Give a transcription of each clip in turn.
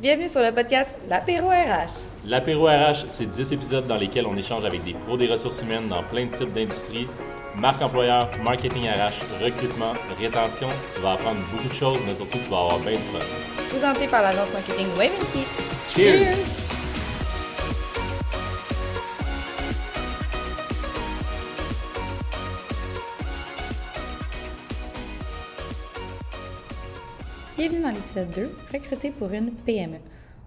Bienvenue sur le podcast L'Apéro RH. L'Apéro RH, c'est 10 épisodes dans lesquels on échange avec des pros des ressources humaines dans plein de types d'industries. Marque employeur, marketing RH, recrutement, rétention. Tu vas apprendre beaucoup de choses, mais surtout, tu vas avoir bien du fun. Présenté par l'agence marketing Waventy. Cheers! Bienvenue dans l'épisode 2, recruté pour une PME.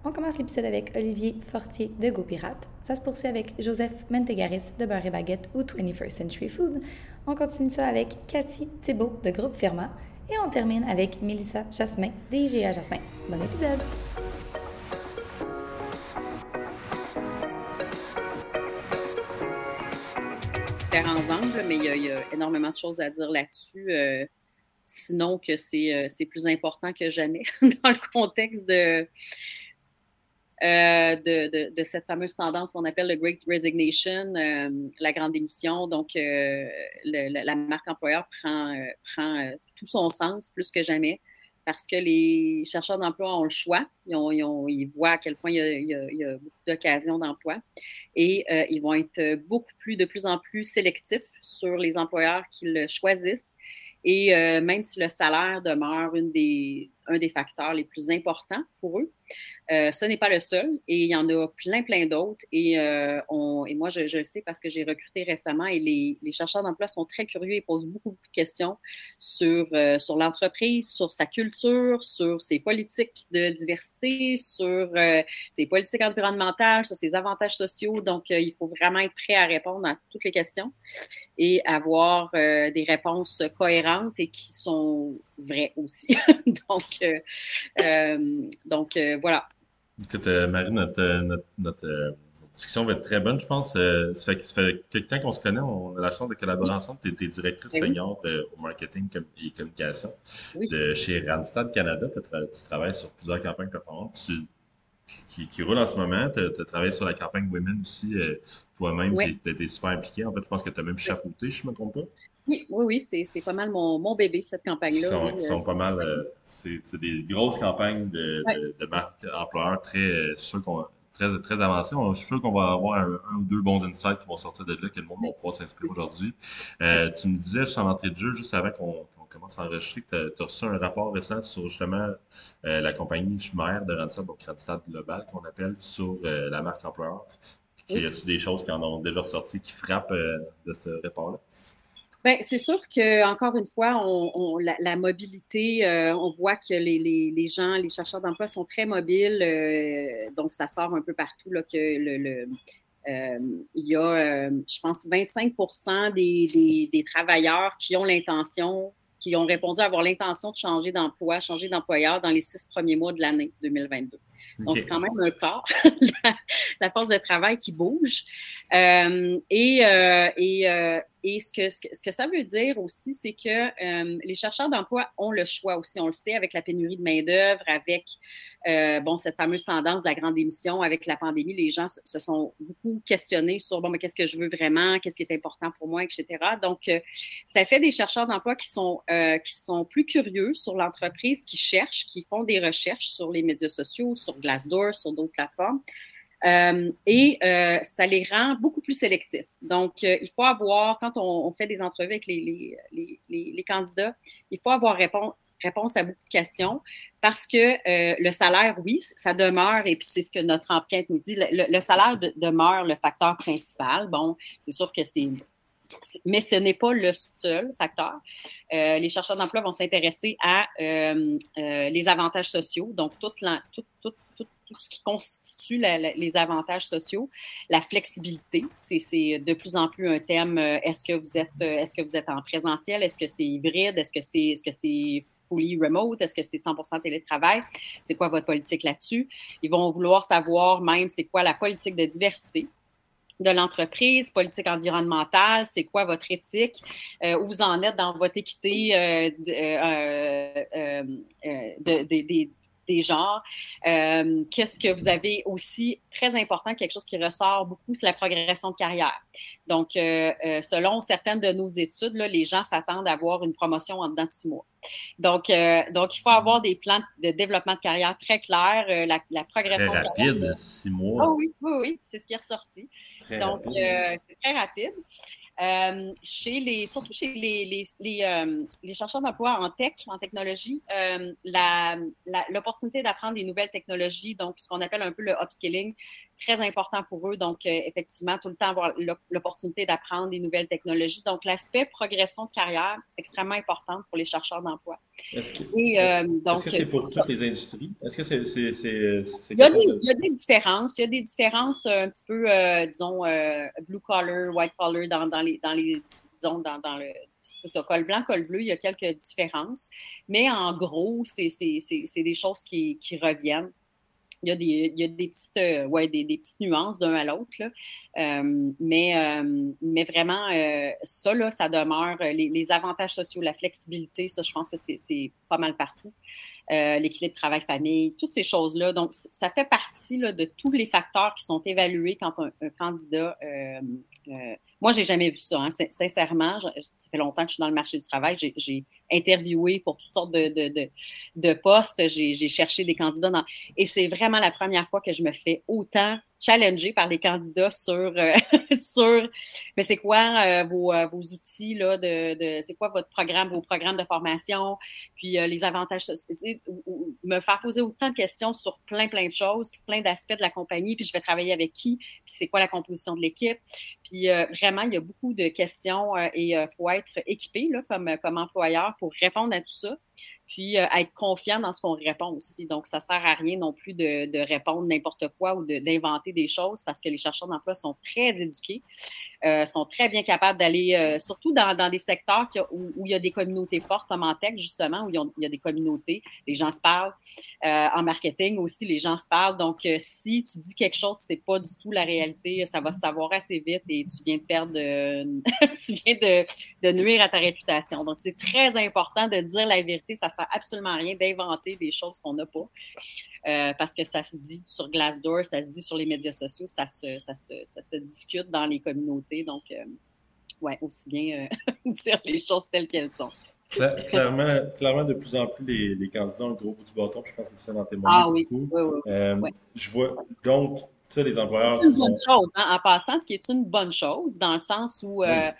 On commence l'épisode avec Olivier Fortier de GoPirate. Ça se poursuit avec Joseph Mentegaris de Beurre et Baguette ou 21st Century Food. On continue ça avec Cathy Thibault de Groupe Firma. Et on termine avec Mélissa Jasmin d'IGA Jasmin. Bon épisode! différents angles, mais il y, a, énormément de choses à dire là-dessus. euh, sinon que c'est euh, c'est plus important que jamais dans le contexte de, euh, de, de, de cette fameuse tendance qu'on appelle le Great Resignation, euh, la grande démission. Donc, la marque employeur prend, prend tout son sens plus que jamais parce que les chercheurs d'emploi ont le choix. Ils, ils voient à quel point il y a, il y a- beaucoup d'occasions d'emploi et ils vont être beaucoup plus, de plus en plus sélectifs sur les employeurs qu'ils choisissent. Et euh, même si le salaire demeure une des, un des facteurs les plus importants pour eux, euh, ce n'est pas le seul et il y en a plein, plein d'autres. Et, euh, et moi, je, le sais parce que j'ai recruté récemment et les, les chercheurs d'emploi sont très curieux et posent beaucoup, de questions sur, euh, sur l'entreprise, sur sa culture, sur ses politiques de diversité, sur euh, ses politiques environnementales, sur ses avantages sociaux. Donc, il faut vraiment être prêt à répondre à toutes les questions et avoir des réponses cohérentes et qui sont vraies aussi. donc, euh, euh, donc euh, voilà. Écoute, euh, Marie, notre, euh, notre, notre, euh, notre discussion va être très bonne, je pense. Euh, ça, fait, ça fait quelques temps qu'on se connaît, on a la chance de collaborer ensemble. Tu es, directrice Ben oui. senior euh, au marketing et communication Oui. de chez Randstad Canada. Tu travailles sur plusieurs campagnes performantes tu- qui, qui roulent en ce moment. Tu as, travaillé sur la campagne Women aussi. euh, Toi-même, Oui. tu été super impliqué. En fait, je pense que tu as même chapeauté, je ne me trompe pas. Oui, oui, oui, c'est pas mal mon, mon bébé, cette Ils campagne-là. sont, oui. ils sont pas mal. euh, c'est des grosses campagnes de, Ouais. de, de marques employeurs très, euh, très, très avancées. On- Je suis sûr qu'on va avoir un, un ou deux bons insights qui vont sortir de là, que le monde va pouvoir s'inspirer aujourd'hui. Euh, tu me disais, juste en entrée de jeu, juste avant qu'on qu'on commence à enregistrer, tu as, reçu un rapport récent sur justement euh, la compagnie mère de Randstad, donc Randstad Global, qu'on appelle, sur euh, la marque employeur. Oui. Y a-t-il des choses qui en ont déjà ressorti qui frappent euh, de ce rapport-là? Ben, c'est sûr que encore une fois, on, on- la, la mobilité, euh, on voit que les, les, les gens, les chercheurs d'emploi sont très mobiles, euh, donc ça sort un peu partout là, que le, le- euh, il y a, je pense, 25 des, des, des travailleurs qui ont l'intention, qui ont répondu à avoir l'intention de changer d'emploi, changer d'employeur dans les six premiers mois de l'année 2022. Donc, c'est quand même un corps, la, la force de travail qui bouge. Euh, et euh, et, euh, et ce, que, ça veut dire aussi, c'est que euh, les chercheurs d'emploi ont le choix aussi. On le sait avec la pénurie de main-d'œuvre, avec euh, bon, cette fameuse tendance de la grande émission, avec la pandémie, les gens se, sont beaucoup questionnés sur bon, mais qu'est-ce que je veux vraiment, qu'est-ce qui est important pour moi, etc. Donc, euh, ça fait des chercheurs d'emploi qui sont, qui sont plus curieux sur l'entreprise, qui cherchent, qui font des recherches sur les médias sociaux, sur Glassdoor, sur d'autres plateformes. Euh, et euh, ça les rend beaucoup plus sélectifs. Donc, euh, il faut avoir, quand on, fait des entrevues avec les, candidats, il faut avoir réponse, réponse à beaucoup de questions parce que le salaire, oui, ça demeure, et puis c'est ce que notre enquête nous dit, le, salaire de, demeure le facteur principal. Bon, c'est sûr que c'est mais ce n'est pas le seul facteur. Les chercheurs d'emploi vont s'intéresser à les avantages sociaux, donc toute la, tout, tout, tout, ce qui constitue les avantages sociaux, la flexibilité, c'est de plus en plus un thème. euh, Est-ce que vous êtes, est-ce que vous êtes en présentiel, est-ce que c'est hybride, est-ce que c'est, est-ce que c'est fully remote, est-ce que c'est 100% télétravail, c'est quoi votre politique là-dessus? Ils vont vouloir savoir même c'est quoi la politique de diversité de l'entreprise, politique environnementale, c'est quoi votre éthique, euh, où vous en êtes dans votre équité euh, euh, euh, des genres. Euh, qu'est-ce que vous avez aussi, très important, quelque chose qui ressort beaucoup, c'est la progression de carrière. Donc, euh, euh, selon certaines de nos études, là, les gens s'attendent à avoir une promotion en dedans de six mois. Donc, donc, il faut avoir des plans de développement de carrière très clairs. la, la, progression très rapide, six mois. Oh, oui, oui, oui, c'est ce qui est ressorti. donc, c'est très rapide. Euh, chez les, surtout chez les, les, euh, les chercheurs d'emploi en tech, en technologie, euh, l'opportunité d'apprendre des nouvelles technologies, donc ce qu'on appelle un peu le upskilling, très important pour eux. Donc, effectivement, tout le temps avoir l'opportunité d'apprendre des nouvelles technologies. Donc, l'aspect progression de carrière, extrêmement important pour les chercheurs d'emploi. Est-ce que c'est pour toutes les industries? Est-ce que c'est. il, y a des, il y a des différences. Il y a des différences un petit peu, disons, blue collar, white collar dans, dans dans les, disons, dans, dans le, ça, col blanc, col bleu, il y a quelques différences. Mais en gros, c'est des choses qui, qui, reviennent. Il y a des, il y a des petites, euh, ouais, des, des, petites nuances d'un à l'autre. Euh, mais, euh, mais vraiment, ça, là, ça demeure. Les, les, avantages sociaux, la flexibilité, ça, je pense que c'est pas mal partout. l'équilibre travail-famille, toutes ces choses-là. Donc, ça fait partie là, de tous les facteurs qui sont évalués quand un, un candidat moi, j'ai jamais vu ça. Hein. Sincèrement, ça fait longtemps que je suis dans le marché du travail. J'ai interviewé pour toutes sortes de, de, de, postes. J'ai cherché des candidats. Dans... Et c'est vraiment la première fois que je me fais autant challengé par les candidats sur, euh, sur mais c'est quoi euh, vos, euh, vos, outils, là, de, de c'est quoi votre programme, vos programmes de formation, puis les avantages, me faire poser autant de questions sur plein, plein de choses, plein d'aspects de la compagnie, puis je vais travailler avec qui, puis c'est quoi la composition de l'équipe. Puis vraiment, il y a beaucoup de questions et il faut être équipé comme, employeur pour répondre à tout ça puis euh, être confiant dans ce qu'on répond aussi. Donc, ça ne sert à rien non plus de répondre n'importe quoi ou d'inventer des choses parce que les chercheurs d'emploi sont très éduqués. Euh, sont très bien capables d'aller, euh, surtout dans, dans, des secteurs où, il y a des communautés fortes, comme en tech, justement, où il y a, des communautés, les gens se parlent. Euh, en marketing aussi, les gens se parlent. Donc, si tu dis quelque chose, c'est pas du tout la réalité, ça va se savoir assez vite et tu viens de perdre, tu viens de, de, nuire à ta réputation. Donc, c'est très important de dire la vérité. Ça sert absolument à rien d'inventer des choses qu'on n'a pas. Parce que ça se dit sur Glassdoor, ça se dit sur les médias sociaux, ça se, ça se, ça se discute dans les communautés donc, euh, ouais, aussi bien euh, dire les choses telles qu'elles sont. Clairement, clairement, de plus en plus, les, candidats ont le gros bout du bâton. Je pense que ça dans témoigne ah, oui. beaucoup. Oui, oui, euh, Je vois, donc, ça, les employeurs. C'est une bonne chose, hein, en passant, ce qui est une bonne chose, dans le sens où euh,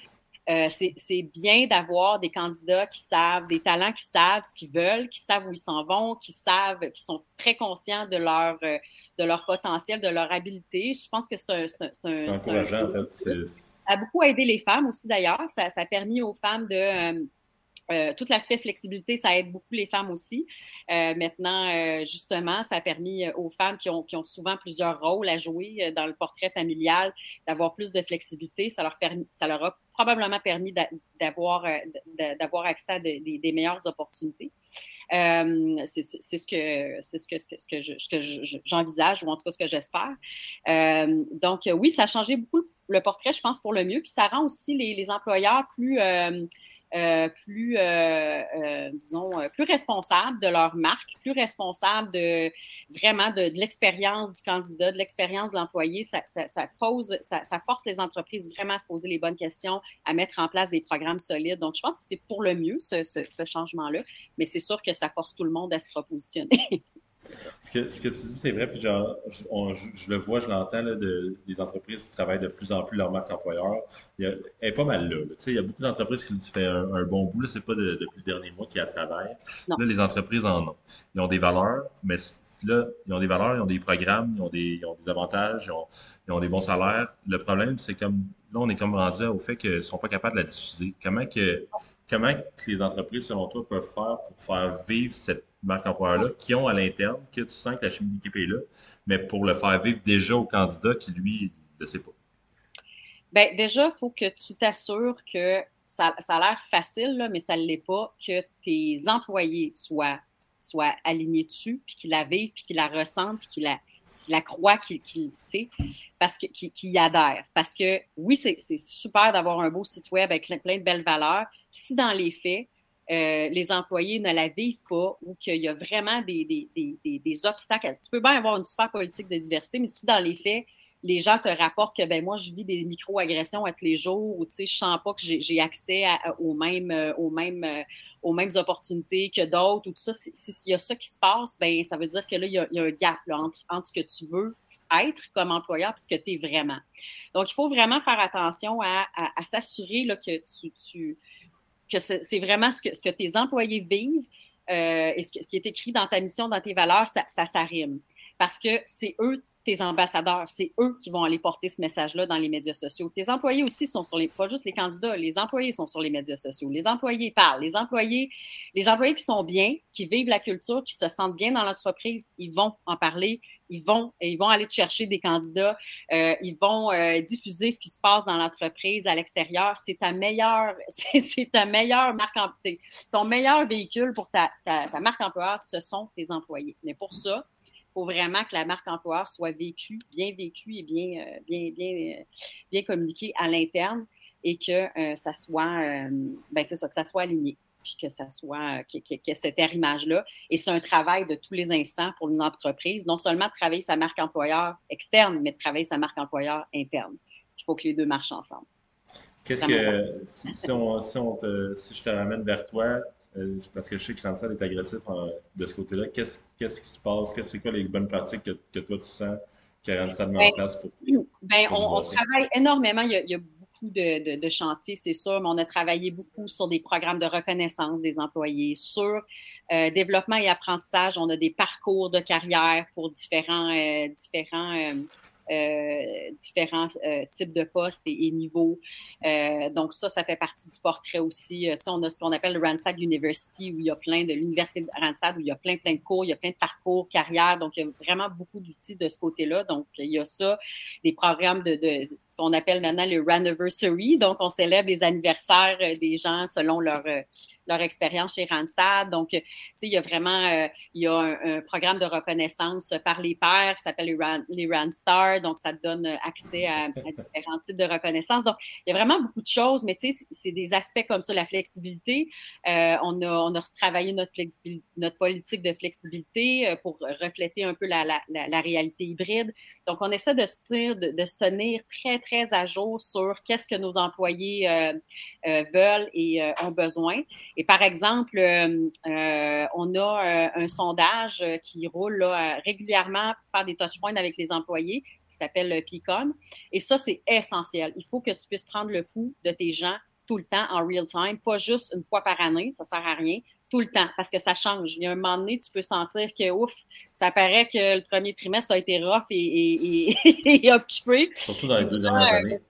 c'est bien d'avoir des candidats qui savent, des talents qui savent ce qu'ils veulent, qui savent où ils s'en vont, qui savent, qui sont très conscients de leur, euh, de leur potentiel, de leur habileté. Je pense que c'est un. C'est encourageant, en fait. Ça a beaucoup aidé les femmes aussi, d'ailleurs. Ça, ça, a permis aux femmes de. Euh, tout l'aspect flexibilité, ça aide beaucoup les femmes aussi. Euh, maintenant, euh, justement, ça a permis aux femmes qui ont, souvent plusieurs rôles à jouer dans le portrait familial d'avoir plus de flexibilité. Ça leur, a probablement permis d'avoir accès à des meilleures opportunités. c'est ce que c'est ce que, j'envisage ou en tout cas ce que j'espère. donc oui, ça a changé beaucoup le portrait, je pense, pour le mieux. Puis ça rend aussi les, employeurs plus plus, euh, euh, disons, plus responsables de leur marque, plus responsables de vraiment de, l'expérience du candidat, de l'expérience de l'employé. Ça, ça, pose, ça, ça, force les entreprises vraiment à se poser les bonnes questions, à mettre en place des programmes solides. Donc, je pense que c'est pour le mieux, ce, ce, ce changement-là, mais c'est sûr que ça force tout le monde à se repositionner. Ce que, ce que, tu dis, c'est vrai, puis genre, je, le vois, je l'entends, de, des entreprises qui travaillent de plus en plus leur marque employeur. Il y a, elle est pas mal là. il y a beaucoup d'entreprises qui font un, un, bon bout. Ce n'est pas de, depuis le dernier mois qui a travaillé. Là, les entreprises en ont. Ils ont des valeurs, mais là, ils ont des valeurs, ils ont des programmes, ils ont des, ils ont des avantages, ils ont, ils ont, des bons salaires. Le problème, c'est comme là, on est comme rendu au fait qu'ils ne sont pas capables de la diffuser. Comment que, comment les entreprises, selon toi, peuvent faire pour faire vivre cette marque employeur-là, qui ont à l'interne, que tu sens que la chimie d'équipe est là, mais pour le faire vivre déjà au candidat qui, lui, ne sait pas? Bien, déjà, il faut que tu t'assures que ça, ça a l'air facile, là, mais ça ne l'est pas, que tes employés soient, soient alignés dessus, puis qu'ils la vivent, puis qu'ils la ressentent, puis qu'ils la, la croient, qu'ils, sais, parce que, qu'ils, y adhèrent. Parce que oui, c'est, super d'avoir un beau site web avec plein de belles valeurs. Si dans les faits, euh, les employés ne la vivent pas ou qu'il y a vraiment des, des, obstacles. Tu peux bien avoir une super politique de diversité, mais si dans les faits, les gens te rapportent que ben moi, je vis des micro-agressions tous les jours ou tu sais, je sens pas que j'ai accès aux, mêmes, euh, aux, mêmes, euh, aux mêmes opportunités que d'autres ou tout ça. S'il y a ça qui se passe, ben ça veut dire que là, il y a, un gap entre, entre, ce que tu veux être comme employeur et ce que tu es vraiment. Donc, il faut vraiment faire attention à, à, s'assurer que tu, tu que c'est vraiment ce que, ce que tes employés vivent euh, et ce, qui est écrit dans ta mission, dans tes valeurs, ça, ça s'arrime. Parce que c'est eux tes ambassadeurs, c'est eux qui vont aller porter ce message-là dans les médias sociaux. Tes employés aussi sont sur les, pas juste les candidats, les employés sont sur les médias sociaux. Les employés parlent. Les employés, les employés qui sont bien, qui vivent la culture, qui se sentent bien dans l'entreprise, ils vont en parler. Ils vont, ils vont aller chercher des candidats. Euh, ils vont euh, diffuser ce qui se passe dans l'entreprise à l'extérieur. C'est ta meilleure, c'est ta meilleure marque, ton meilleur véhicule pour ta, ta, ta marque employeur, ce sont tes employés. Mais pour ça, faut vraiment que la marque employeur soit vécue, bien vécue et bien, euh, bien, bien, euh, bien communiquée à l'interne et que euh, ça soit, ben c'est ça, que ça soit aligné, puis que ça soit, que, que, cette image-là. Et c'est un travail de tous les instants pour une entreprise, non seulement de travailler sa marque employeur externe, mais de travailler sa marque employeur interne. Il faut que les deux marchent ensemble. Qu'est-ce que, si, on, si, on te, si je te ramène vers toi, euh, parce que je sais que Randstad est agressif de ce côté-là. Qu'est-ce, qui se passe? Qu'est-ce, c'est quoi les bonnes pratiques que, toi tu sens que Randstad met en ben, place pour. Ben, on, travaille énormément. Il y a, beaucoup de, chantiers, c'est sûr, mais on a travaillé beaucoup sur des programmes de reconnaissance des employés, sur euh, développement et apprentissage. On a des parcours de carrière pour différents, euh, différents euh, différents euh, types de postes et, niveaux. Euh, donc ça, ça fait partie du portrait aussi. on a ce qu'on appelle le Randstad University, où il y a plein de l'université Randstad, où il y a plein, plein de cours, il y a plein de parcours, carrière. Donc, il y a vraiment beaucoup d'outils de ce côté-là. Donc, il y a ça, des programmes de, de ce qu'on appelle maintenant le Ranniversary. Donc, on célèbre les anniversaires des gens selon leur leur expérience chez Randstad. Donc, tu sais, il y a vraiment euh, il y a un, programme de reconnaissance par les pairs qui s'appelle les, Randstars. Donc, ça te donne accès à, différents types de reconnaissance. Donc, il y a vraiment beaucoup de choses, mais tu sais, c'est des aspects comme ça, la flexibilité. Euh, on, a, on a retravaillé notre, notre politique de flexibilité euh, pour refléter un peu la, la, la, réalité hybride. Donc, on essaie de se, de, de se tenir très, très à jour sur qu'est-ce que nos employés veulent et ont besoin. Et par exemple, euh, euh, on a euh, un sondage qui roule régulièrement pour faire des touchpoints avec les employés qui s'appelle le PICOM. Et ça, c'est essentiel. Il faut que tu puisses prendre le pouls de tes gens tout le temps en real time, pas juste une fois par année, ça sert à rien, tout le temps, parce que ça change. Il y a un moment donné, tu peux sentir que, ouf, ça paraît que le premier trimestre a été rough et, et, occupé. Surtout dans les deux dernières années.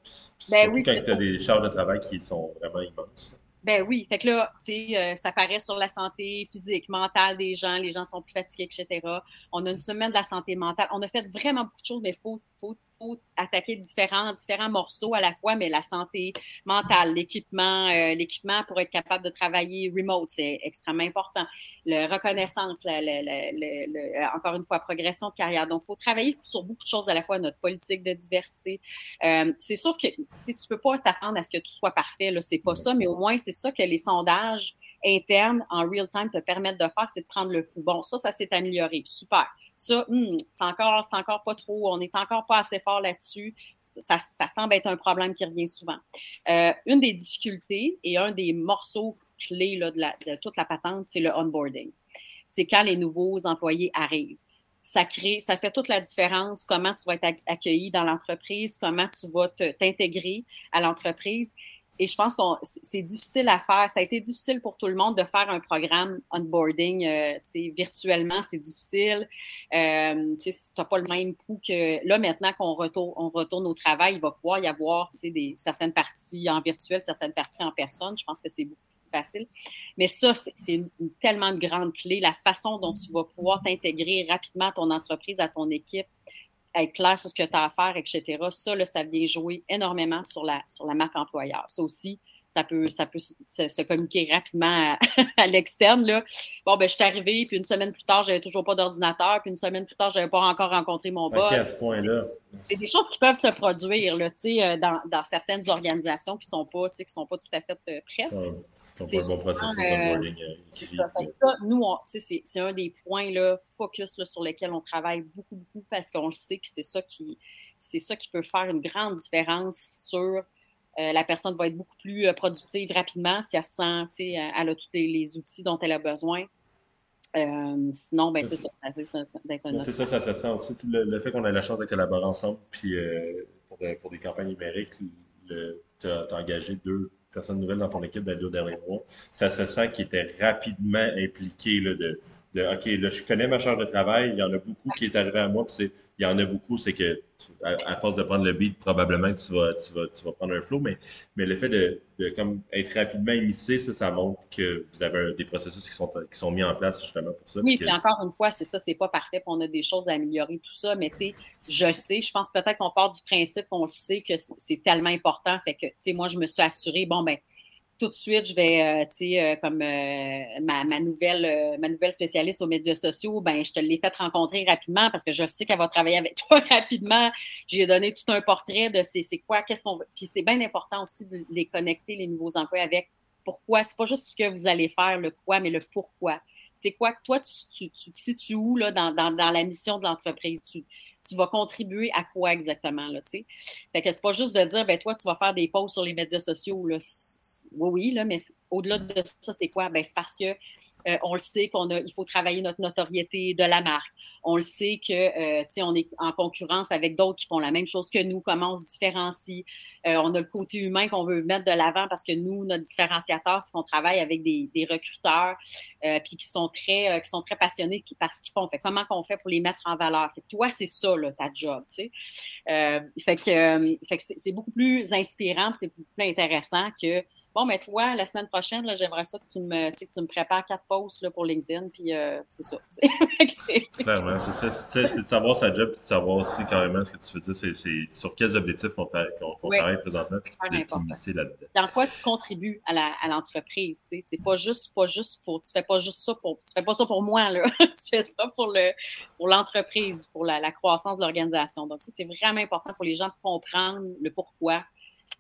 Ben surtout quand tu as des charges de travail qui sont vraiment immenses. Ben oui, fait que là, tu sais, euh, ça paraît sur la santé physique, mentale des gens, les gens sont plus fatigués, etc. On a une semaine de la santé mentale. On a fait vraiment beaucoup de choses, mais faut, faut, attaquer différents, différents morceaux à la fois, mais la santé mentale, l'équipement, euh, l'équipement pour être capable de travailler remote, c'est extrêmement important. La reconnaissance, encore une fois, progression de carrière. Donc, il faut travailler sur beaucoup de choses à la fois, notre politique de diversité. Euh, c'est sûr que tu peux pas t'attendre à ce que tout soit parfait, c'est pas ça, mais au moins, c'est ça que les sondages internes en real time te permettent de faire, c'est de prendre le coup. Bon, ça, ça s'est amélioré. Super. Ça, hmm, c'est encore, encore pas trop, on n'est encore pas assez fort là-dessus. Ça, semble être un problème qui revient souvent. Euh, une des difficultés et un des morceaux clés là, de toute la patente, c'est le onboarding. C'est quand les nouveaux employés arrivent ça crée, ça fait toute la différence comment tu vas être accueilli dans l'entreprise, comment tu vas t'intégrer à l'entreprise. Et je pense que c'est difficile à faire. Ça a été difficile pour tout le monde de faire un programme onboarding euh, virtuellement. C'est difficile. Euh, tu n'as pas le même pouls que là, maintenant qu'on retourne, au travail, il va pouvoir y avoir des, certaines parties en virtuel, certaines parties en personne. Je pense que c'est beaucoup plus facile. Mais ça, c'est tellement de grande clé. La façon dont tu vas pouvoir t'intégrer rapidement à ton entreprise, à ton équipe, être clair sur ce que tu as à faire, etc. Ça, là, ça vient jouer énormément sur la, sur la marque employeur. Ça aussi, ça peut, ça peut se, communiquer rapidement à, l'externe. Là. Bon, ben, je suis arrivée, puis une semaine plus tard, j'avais toujours pas d'ordinateur, puis une semaine plus tard, j'avais pas encore rencontré mon boss. à ce point-là. C'est des choses qui peuvent se produire là, euh, dans, dans certaines organisations qui sont pas, qui sont pas tout à fait euh, prêtes. C'est un bon processus d'onboarding nous, c'est un des points là, focus sur lesquels on travaille beaucoup, beaucoup parce qu'on sait que c'est ça qui c'est ça qui peut faire une grande différence sur la personne va être beaucoup plus productive rapidement si elle sent, elle a tous les outils dont elle a besoin. Euh, sinon, ben, c'est ça. C'est ça, ça se sent aussi. Le, fait qu'on ait la chance de collaborer ensemble, puis euh, pour, pour, des campagnes numériques, tu as, engagé deux personnes nouvelles dans ton équipe dans les deux derniers mois. Ça se sent qu'ils étaient rapidement impliqués là, de, de OK, là, je connais ma charge de travail, il y en a beaucoup qui est arrivé à moi, puis il y en a beaucoup, c'est que à, force de prendre le beat, probablement que tu vas, tu vas, tu vas prendre un flow, mais, mais le fait de, de comme être rapidement émissé, ça, ça montre que vous avez des processus qui sont, qui sont mis en place justement pour ça. Oui, puis encore une fois, c'est ça, c'est pas parfait, puis on a des choses à améliorer, tout ça, mais tu sais, je sais, je pense peut-être qu'on part du principe qu'on sait que c'est tellement important, fait que, tu sais, moi, je me suis assurée, bon, ben, tout de suite, je vais, euh, tu sais, euh, comme euh, ma, nouvelle, ma nouvelle spécialiste aux médias sociaux, ben, je te l'ai fait rencontrer rapidement parce que je sais qu'elle va travailler avec toi rapidement. J'ai donné tout un portrait de c'est quoi, qu'est-ce qu'on. Puis c'est bien important aussi de les connecter, les nouveaux emplois, avec pourquoi? C'est pas juste ce que vous allez faire, le quoi, mais le pourquoi. C'est quoi, toi, tu, tu, te situes où là, dans, dans, la mission de l'entreprise? Tu vas contribuer à quoi exactement, là, tu sais? Fait que c'est pas juste de dire, ben toi, tu vas faire des posts sur les médias sociaux, là oui, oui, là, mais au-delà de ça, c'est quoi? Ben, c'est parce que euh, on le sait qu'on a, il faut travailler notre notoriété de la marque. On le sait que, euh, sais, on est en concurrence avec d'autres qui font la même chose que nous, comment on se différencie. Euh, on a le côté humain qu'on veut mettre de l'avant parce que nous, notre différenciateur, c'est qu'on travaille avec des, recruteurs puis qui sont très, passionnés par ce qu'ils font. Fait comment qu'on fait pour les mettre en valeur? Toi, c'est ça, là, ta job, tu sais. fait que, que c'est beaucoup plus inspirant, c'est beaucoup plus intéressant que Bon, mais toi, la semaine prochaine, j'aimerais ça que tu me, tu me prépares quatre posts là, pour LinkedIn, puis euh, c'est ça. Clairement, c'est ça. C'est de savoir sa job, puis de savoir aussi carrément ce que tu veux dire, c'est sur quels objectifs qu'on travaille présentement, puis de là-dedans. Dans quoi tu contribues à l'entreprise, tu sais? C'est pas juste, pas juste pour, tu fais pas juste ça pour, tu fais pas ça pour moi, là. tu fais ça pour le, pour l'entreprise, pour la, la croissance de l'organisation. Donc, c'est vraiment important pour les gens de comprendre le pourquoi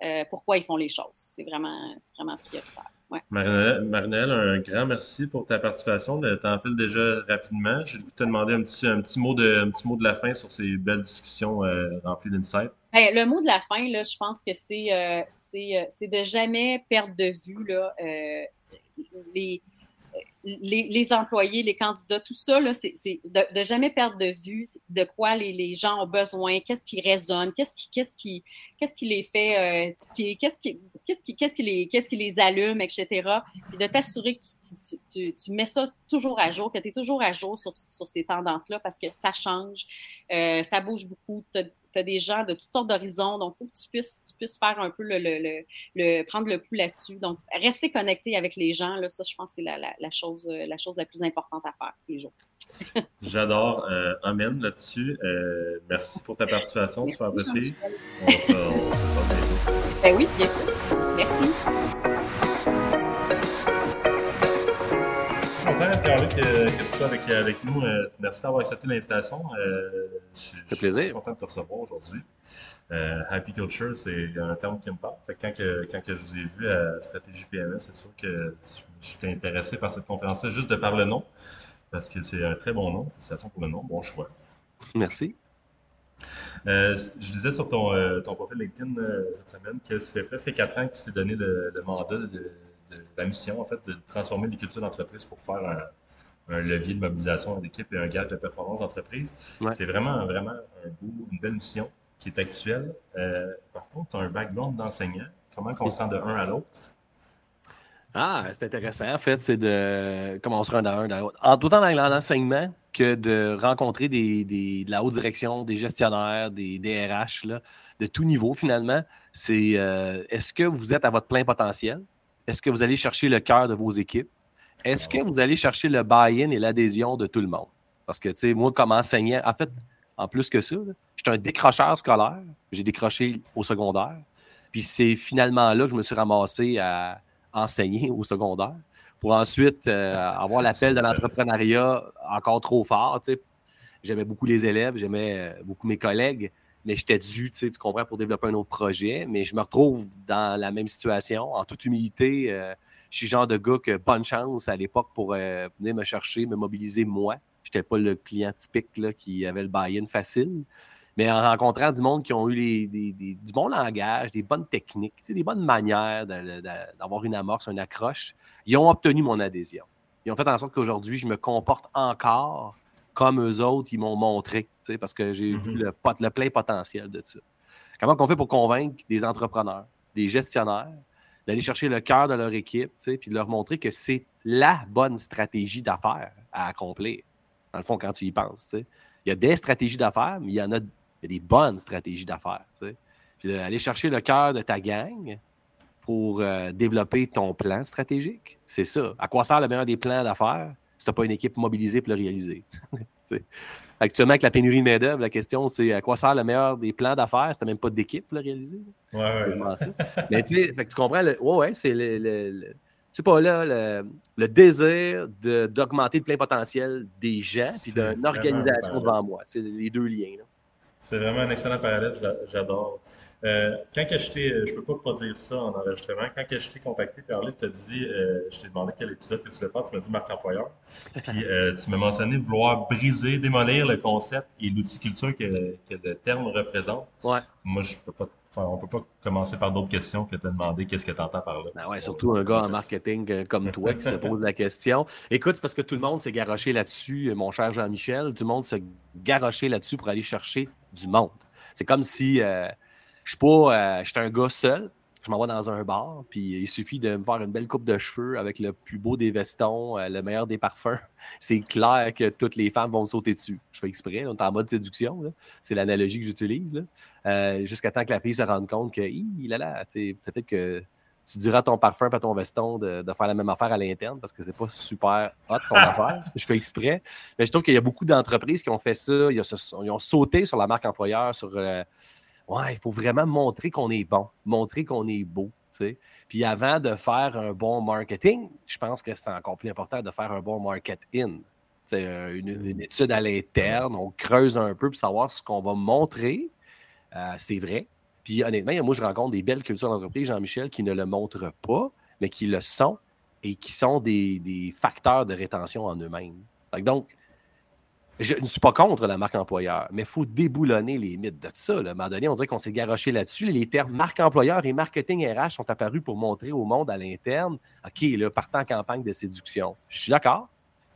euh, pourquoi ils font les choses. C'est vraiment, vraiment prioritaire. Ouais. Marinelle, un grand merci pour ta participation. Le temps file déjà rapidement. Je vais te demander un petit, un, petit mot de, un petit mot de la fin sur ces belles discussions euh, remplies d'insights. Ben, le mot de la fin, là, je pense que c'est euh, c'est de jamais perdre de vue là, les, les, employés, les candidats, tout ça, c'est de, de, jamais perdre de vue de quoi les, les gens ont besoin, qu'est-ce qui résonne, qu'est-ce qui, qu'est-ce qui, qu'est-ce qui les fait, euh, qu'est-ce qui, qu'est-ce qui, qu'est-ce qui les, qu'est-ce qui les allume, etc. Puis de t'assurer que tu, tu, tu, mets ça toujours à jour, que tu es toujours à jour sur, sur ces tendances-là parce que ça change, euh, ça bouge beaucoup tu des gens de toutes sortes d'horizons, donc il faut que tu puisses, tu puisses faire un peu le, le, le, prendre le pouls là-dessus. Donc, rester connecté avec les gens, là, ça, je pense que c'est la, la, chose, la chose la plus importante à faire tous les jours. J'adore. Euh, amen là-dessus. Euh, merci pour ta participation, super apprécié. On se, on Ben oui, bien sûr. Merci. Tu sois avec, avec nous. Euh, merci d'avoir accepté l'invitation. Euh, je suis content de te recevoir aujourd'hui. Euh, happy Culture, c'est un terme qui me parle. quand, que, quand que je vous ai vu à Stratégie PME, c'est sûr que j'étais intéressé par cette conférence-là, juste de par le nom, parce que c'est un très bon nom. Félicitations pour le nom, bon choix. Merci. je disais sur ton, ton profil LinkedIn cette semaine que ça fait presque quatre ans que tu t'es donné le, le mandat de la mission, en fait, de transformer les cultures d'entreprise pour faire un, levier de mobilisation d'équipe et un gage de performance d'entreprise. C'est vraiment, vraiment un beau, une belle mission qui est actuelle. Euh, par contre, tu as un background d'enseignant. Comment on se rend de un à l'autre? Ah, c'est intéressant. En fait, c'est de comment on se rend d'un à l'autre. En tout temps dans l'enseignement que de rencontrer des, de la haute direction, des gestionnaires, des DRH, là, de tout niveau finalement. C'est euh, est-ce que vous êtes à votre plein potentiel? Est-ce que vous allez chercher le cœur de vos équipes? Est-ce que vous allez chercher le buy-in et l'adhésion de tout le monde? Parce que, tu sais, moi, comme enseignant, en fait, en plus que ça, j'étais un décrocheur scolaire. J'ai décroché au secondaire. Puis c'est finalement là que je me suis ramassé à enseigner au secondaire pour ensuite euh, avoir l'appel de l'entrepreneuriat encore trop fort. Tu sais. J'aimais beaucoup les élèves, j'aimais euh, beaucoup mes collègues, mais j'étais dû, tu, sais, tu comprends, pour développer un autre projet. Mais je me retrouve dans la même situation. En toute humilité, euh, Je suis genre de gars que bonne chance à l'époque pour euh, venir me chercher, me mobiliser moi. Je n'étais pas le client typique là, qui avait le buy-in facile. Mais en rencontrant du monde qui ont eu les, du bon langage, des bonnes techniques, des bonnes manières d'avoir une amorce, une accroche, ils ont obtenu mon adhésion. Ils ont fait en sorte qu'aujourd'hui, je me comporte encore comme eux autres, ils m'ont montré, parce que j'ai vu mm-hmm. le, le, plein potentiel de ça. Comment on fait pour convaincre des entrepreneurs, des gestionnaires, d'aller chercher le cœur de leur équipe, puis de leur montrer que c'est la bonne stratégie d'affaires à accomplir, dans le fond, quand tu y penses. Il y a des stratégies d'affaires, mais il y en a des bonnes stratégies d'affaires. Puis aller chercher le cœur de ta gang pour euh, développer ton plan stratégique, c'est ça. À quoi sert le meilleur des plans d'affaires si tu n'as pas une équipe mobilisée pour le réaliser? Actuellement, avec la pénurie de main-d'œuvre, la question c'est à quoi sert le meilleur des plans d'affaires si tu n'as même pas d'équipe pour le réaliser? Ouais, ouais. Mais tu comprends, le, ouais, c'est le, c'est pas là le, désir d'augmenter le plein potentiel des gens puis d'une organisation devant moi. C'est les deux liens. Là. C'est vraiment un excellent parallèle, j'adore. Euh, quand que je t'ai, euh, je peux pas pas dire ça en enregistrement, quand que je t'ai contacté, tu as dit, euh, je t'ai demandé quel épisode que tu voulais faire, tu m'as dit marque employeur. Puis euh, tu m'as mentionné vouloir briser, démolir le concept et l'outil culture que, que, le terme représente. Ouais. Moi, je peux pas Enfin, on ne peut pas commencer par d'autres questions que de demander qu'est-ce que tu entends par là. Ben ouais, surtout un gars en marketing comme toi qui se pose la question. Écoute, c'est parce que tout le monde s'est garoché là-dessus, mon cher Jean-Michel. Tout le monde s'est garoché là-dessus pour aller chercher du monde. C'est comme si euh, je suis euh, un gars seul, je m'en vais dans un bar, puis il suffit de me faire une belle coupe de cheveux avec le plus beau des vestons, euh, le meilleur des parfums. C'est clair que toutes les femmes vont me sauter dessus. Je fais exprès, on est en mode séduction. C'est l'analogie que j'utilise. Jusqu'à temps que la fille se rende compte que, il a là, peut-être que tu diras ton parfum et ton veston de, faire la même affaire à l'interne parce que c'est pas super hot ton affaire. Je fais exprès. Mais je trouve qu'il y a beaucoup d'entreprises qui ont fait ça. Ils ont, sauté sur la marque employeur, sur euh, Ouais, il faut vraiment montrer qu'on est bon, montrer qu'on est beau. Puis avant de faire un bon marketing, je pense que c'est encore plus important de faire un bon marketing. C'est euh, une, étude à l'interne, on creuse un peu pour savoir ce qu'on va montrer. Euh, c'est vrai, puis honnêtement, moi, je rencontre des belles cultures d'entreprise, Jean-Michel, qui ne le montrent pas, mais qui le sont et qui sont des, facteurs de rétention en eux-mêmes. Donc, je ne suis pas contre la marque employeur, mais il faut déboulonner les mythes de ça. À un moment donné, on dirait qu'on s'est garoché là-dessus. Les termes marque employeur et marketing RH sont apparus pour montrer au monde à l'interne, OK, là, partant en campagne de séduction. Je suis d'accord.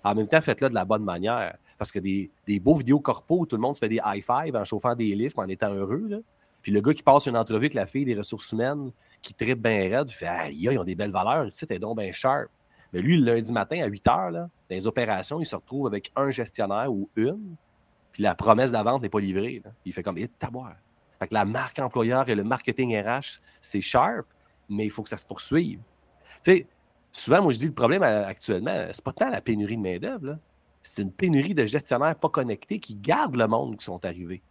En même temps, faites-le de la bonne manière. Parce que des, beaux vidéos corpo où tout le monde se fait des high five en chauffant des lifts, en étant heureux, là, puis le gars qui passe une entrevue avec la fille des ressources humaines, qui tripe bien raide, fait Aïe, ils ont des belles valeurs, ici, t'es donc bien sharp. Mais lui, le lundi matin, à 8 h, là, dans les opérations, il se retrouve avec un gestionnaire ou une, puis la promesse de la vente n'est pas livrée. Il fait comme, ta boire. Fait que la marque employeur et le marketing RH, c'est sharp, mais il faut que ça se poursuive. Tu sais, souvent, moi, je dis le problème euh, actuellement, c'est pas tant la pénurie de main-d'œuvre, c'est une pénurie de gestionnaires pas connectés qui gardent le monde qui sont arrivés.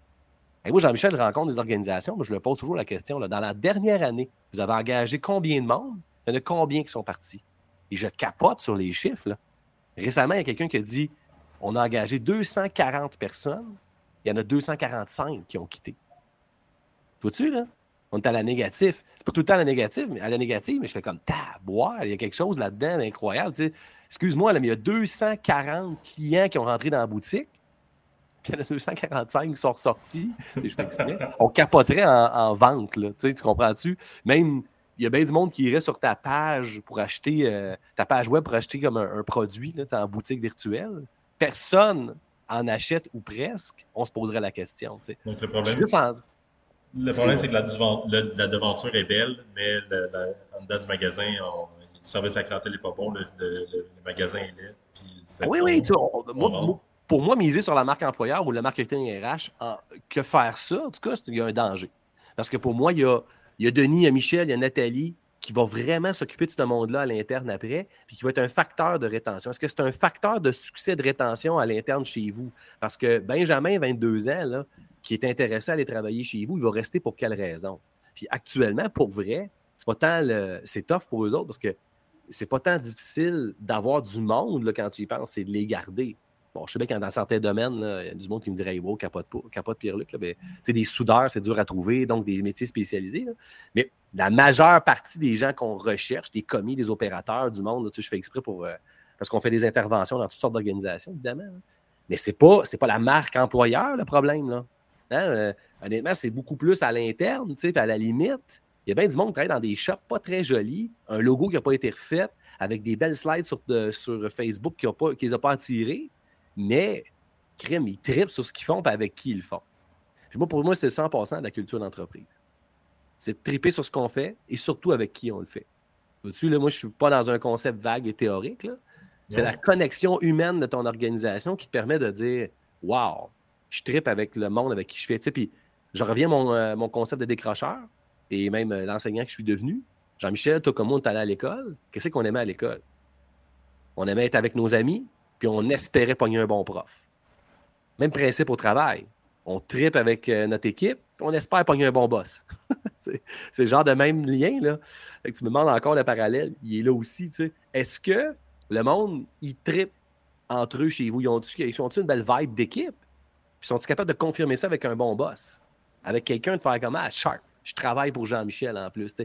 Et moi, Jean-Michel, rencontre des organisations, je le pose toujours la question. dans la dernière année, vous avez engagé combien de monde? Il y en a combien qui sont partis? Et je capote sur les chiffres. Récemment, il y a quelqu'un qui a dit on a engagé 240 personnes, il y en a 245 qui ont quitté. Vois-tu, là? On est à la négative. C'est pas tout le temps à la négative, mais à la négative, mais je fais comme boire, il y a quelque chose là-dedans d'incroyable. Excuse-moi, mais il y a 240 clients qui ont rentré dans la boutique il y en a 245 qui sont ressortis, on capoterait en, vente, là, tu comprends-tu? Même, il y a bien du monde qui irait sur ta page pour acheter, euh, ta page web pour acheter comme un, produit là, en boutique virtuelle. Personne en achète ou presque, on se poserait la question. Donc le problème, le problème c'est que la, devanture est belle, mais le, en dedans du magasin, le service à la clientèle n'est pas bon, le, magasin est laid. oui, oui, tu, moi, pour moi, miser sur la marque employeur ou le marketing RH, que faire ça, en tout cas, il y a un danger. Parce que pour moi, il y a, Denis, il y a Michel, il y a Nathalie qui vont vraiment s'occuper de ce monde-là à l'interne après, puis qui va être un facteur de rétention. Est-ce que c'est un facteur de succès de rétention à l'interne chez vous? Parce que Benjamin, 22 ans, qui est intéressé à aller travailler chez vous, il va rester pour quelle raison? Puis actuellement, pour vrai, c'est pas tant le. C'est tough pour eux autres parce que c'est pas tant difficile d'avoir du monde là, quand tu y penses, c'est de les garder. Bon, je sais bien que dans certains domaines, il y a du monde qui me dirait, wow, capote, capote Pierre-Luc. Ben, des soudeurs, c'est dur à trouver, donc des métiers spécialisés. Mais la majeure partie des gens qu'on recherche, des commis, des opérateurs du monde, je fais exprès pour. Euh, parce qu'on fait des interventions dans toutes sortes d'organisations, évidemment. Mais ce n'est pas, pas la marque employeur le problème. Là. Hein, euh, honnêtement, c'est beaucoup plus à l'interne, à la limite. Il y a bien du monde qui travaille dans des shops pas très jolis, un logo qui n'a pas été refait, avec des belles slides sur, sur Facebook qui ne les a pas attirés. Mais, crime, ils tripent sur ce qu'ils font et avec qui ils le font. moi, pour moi, c'est 100% de la culture d'entreprise. C'est de triper sur ce qu'on fait et surtout avec qui on le fait. Tu là, moi, je ne suis pas dans un concept vague et théorique. C'est la connexion humaine de ton organisation qui te permet de dire Wow, je tripe avec le monde avec qui je fais. Tu puis je reviens à mon, euh, mon, concept de décrocheur et même euh, l'enseignant que je suis devenu. Jean-Michel, toi comme moi, on est allé à l'école. Qu'est-ce qu'on aimait à l'école? On aimait être avec nos amis, on espérait pogner un bon prof. Même principe au travail. On tripe avec euh, notre équipe, puis on espère pogner un bon boss. c'est le genre de même lien. Là. tu me demandes encore le parallèle. Il est là aussi. Est-ce que le monde, il tripe entre eux chez vous? Ils ont-ils ont une belle vibe d'équipe? Puis sont-ils capables de confirmer ça avec un bon boss? Avec quelqu'un de faire comme ah, sharp. Je travaille pour Jean-Michel en plus.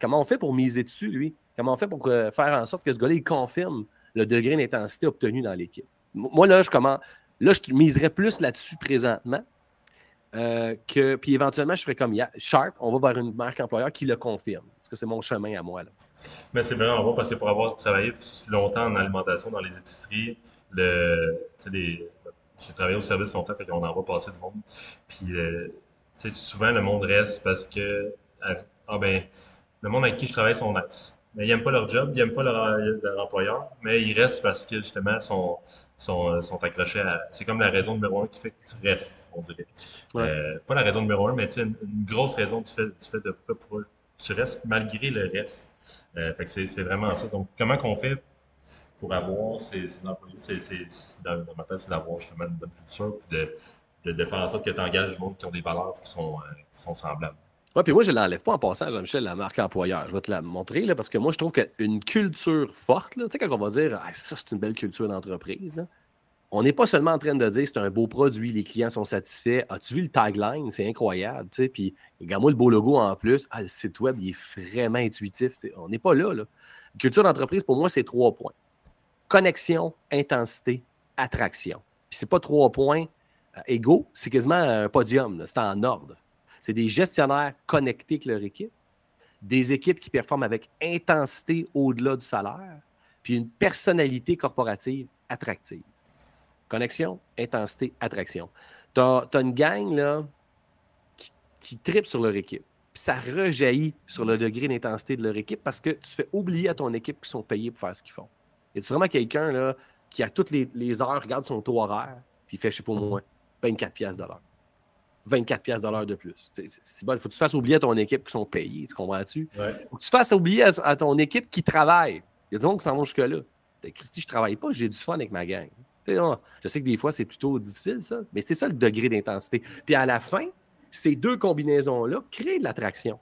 comment on fait pour miser dessus, lui? Comment on fait pour euh, faire en sorte que ce gars-là, il confirme le degré d'intensité obtenu dans l'équipe. Moi, là, je commence. Là, je miserais plus là-dessus présentement. Euh, que, puis éventuellement, je ferais comme Sharp, on va vers une marque employeur qui le confirme. Parce que c'est mon chemin à moi. Là. Mais c'est vraiment bon parce que pour avoir travaillé longtemps en alimentation dans les épiceries, le, j'ai travaillé au service longtemps, fait qu'on en va passer du monde. Puis euh, souvent, le monde reste parce que ah ben, le monde avec qui je travaille sont nice mais ils n'aiment pas leur job, ils n'aiment pas leur, employeur, mais ils restent parce que justement, sont, sont, euh, sont accrochés à. C'est comme la raison numéro un qui fait que tu restes, on dirait. Euh, pas la raison numéro un, mais une, une grosse raison du fait, du fait de pourquoi tu restes malgré le reste. Euh, fait que c'est vraiment ça. Donc, comment qu'on fait pour avoir ces, ces employés? C'est, dans, ma tête, c'est d'avoir justement une bonne culture, puis de, de, faire en sorte que tu engages du monde qui ont des valeurs qui sont, qui sont semblables. Oui, puis moi, je ne l'enlève pas en passant, Jean-Michel, la marque employeur. Je vais te la montrer, là, parce que moi, je trouve qu'une culture forte, tu sais, quand on va dire ah, ça, c'est une belle culture d'entreprise, on n'est pas seulement en train de dire c'est un beau produit, les clients sont satisfaits. As-tu vu le tagline? C'est incroyable. Tu sais, puis, regarde-moi le beau logo en plus. Ah, le site web, il est vraiment intuitif. On n'est pas là, là. Culture d'entreprise, pour moi, c'est trois points connexion, intensité, attraction. Puis, c'est pas trois points euh, égaux, c'est quasiment un podium. C'est en ordre. C'est des gestionnaires connectés avec leur équipe, des équipes qui performent avec intensité au-delà du salaire, puis une personnalité corporative attractive. Connexion, intensité, attraction. Tu as, une gang là, qui, qui tripe sur leur équipe. Puis ça rejaillit sur le degré d'intensité de leur équipe parce que tu fais oublier à ton équipe qu'ils sont payés pour faire ce qu'ils font. Y a vraiment quelqu'un qui, a toutes les, heures, regarde son taux horaire, puis il fait, je sais pas moi, 24 pièces de l'heure? 24 pièces de plus. C'est bon, il faut que tu fasses oublier à ton équipe qui sont payés, tu comprends-tu? Il faut que tu fasses oublier à, ton équipe qui travaille. Il y a des gens qui s'en vont jusque-là. Christy, je ne travaille pas, j'ai du fun avec ma gang. je sais que des fois, c'est plutôt difficile, ça, mais c'est ça le degré d'intensité. Puis à la fin, ces deux combinaisons-là créent de l'attraction.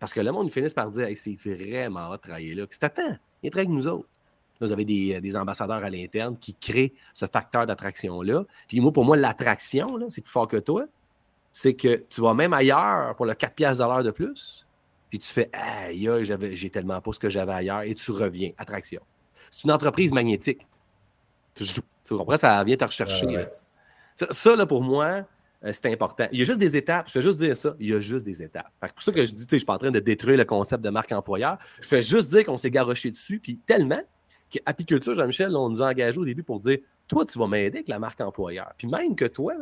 Parce que le monde finit par dire c'est vraiment hot de travailler là. C'est attends, il est avec nous autres. vous avez des, des ambassadeurs à l'interne qui créent ce facteur d'attraction-là. Puis moi, pour moi, l'attraction, c'est plus fort que toi c'est que tu vas même ailleurs pour le 4 piastres de l'heure de plus, puis tu fais Aïe, j'ai tellement pas ce que j'avais ailleurs, et tu reviens. Attraction. C'est une entreprise magnétique. Tu, comprends? Ça vient te rechercher. Ça, là, pour moi, euh, c'est important. Il y a juste des étapes. Je fais juste dire ça. Il y a juste des étapes. C'est pour ça que je dis, je ne suis pas en train de détruire le concept de marque employeur. Je fais juste dire qu'on s'est garoché dessus, puis tellement qu'Apiculture, Jean-Michel, on nous a engagés au début pour dire Toi, tu vas m'aider avec la marque employeur. Puis même que toi,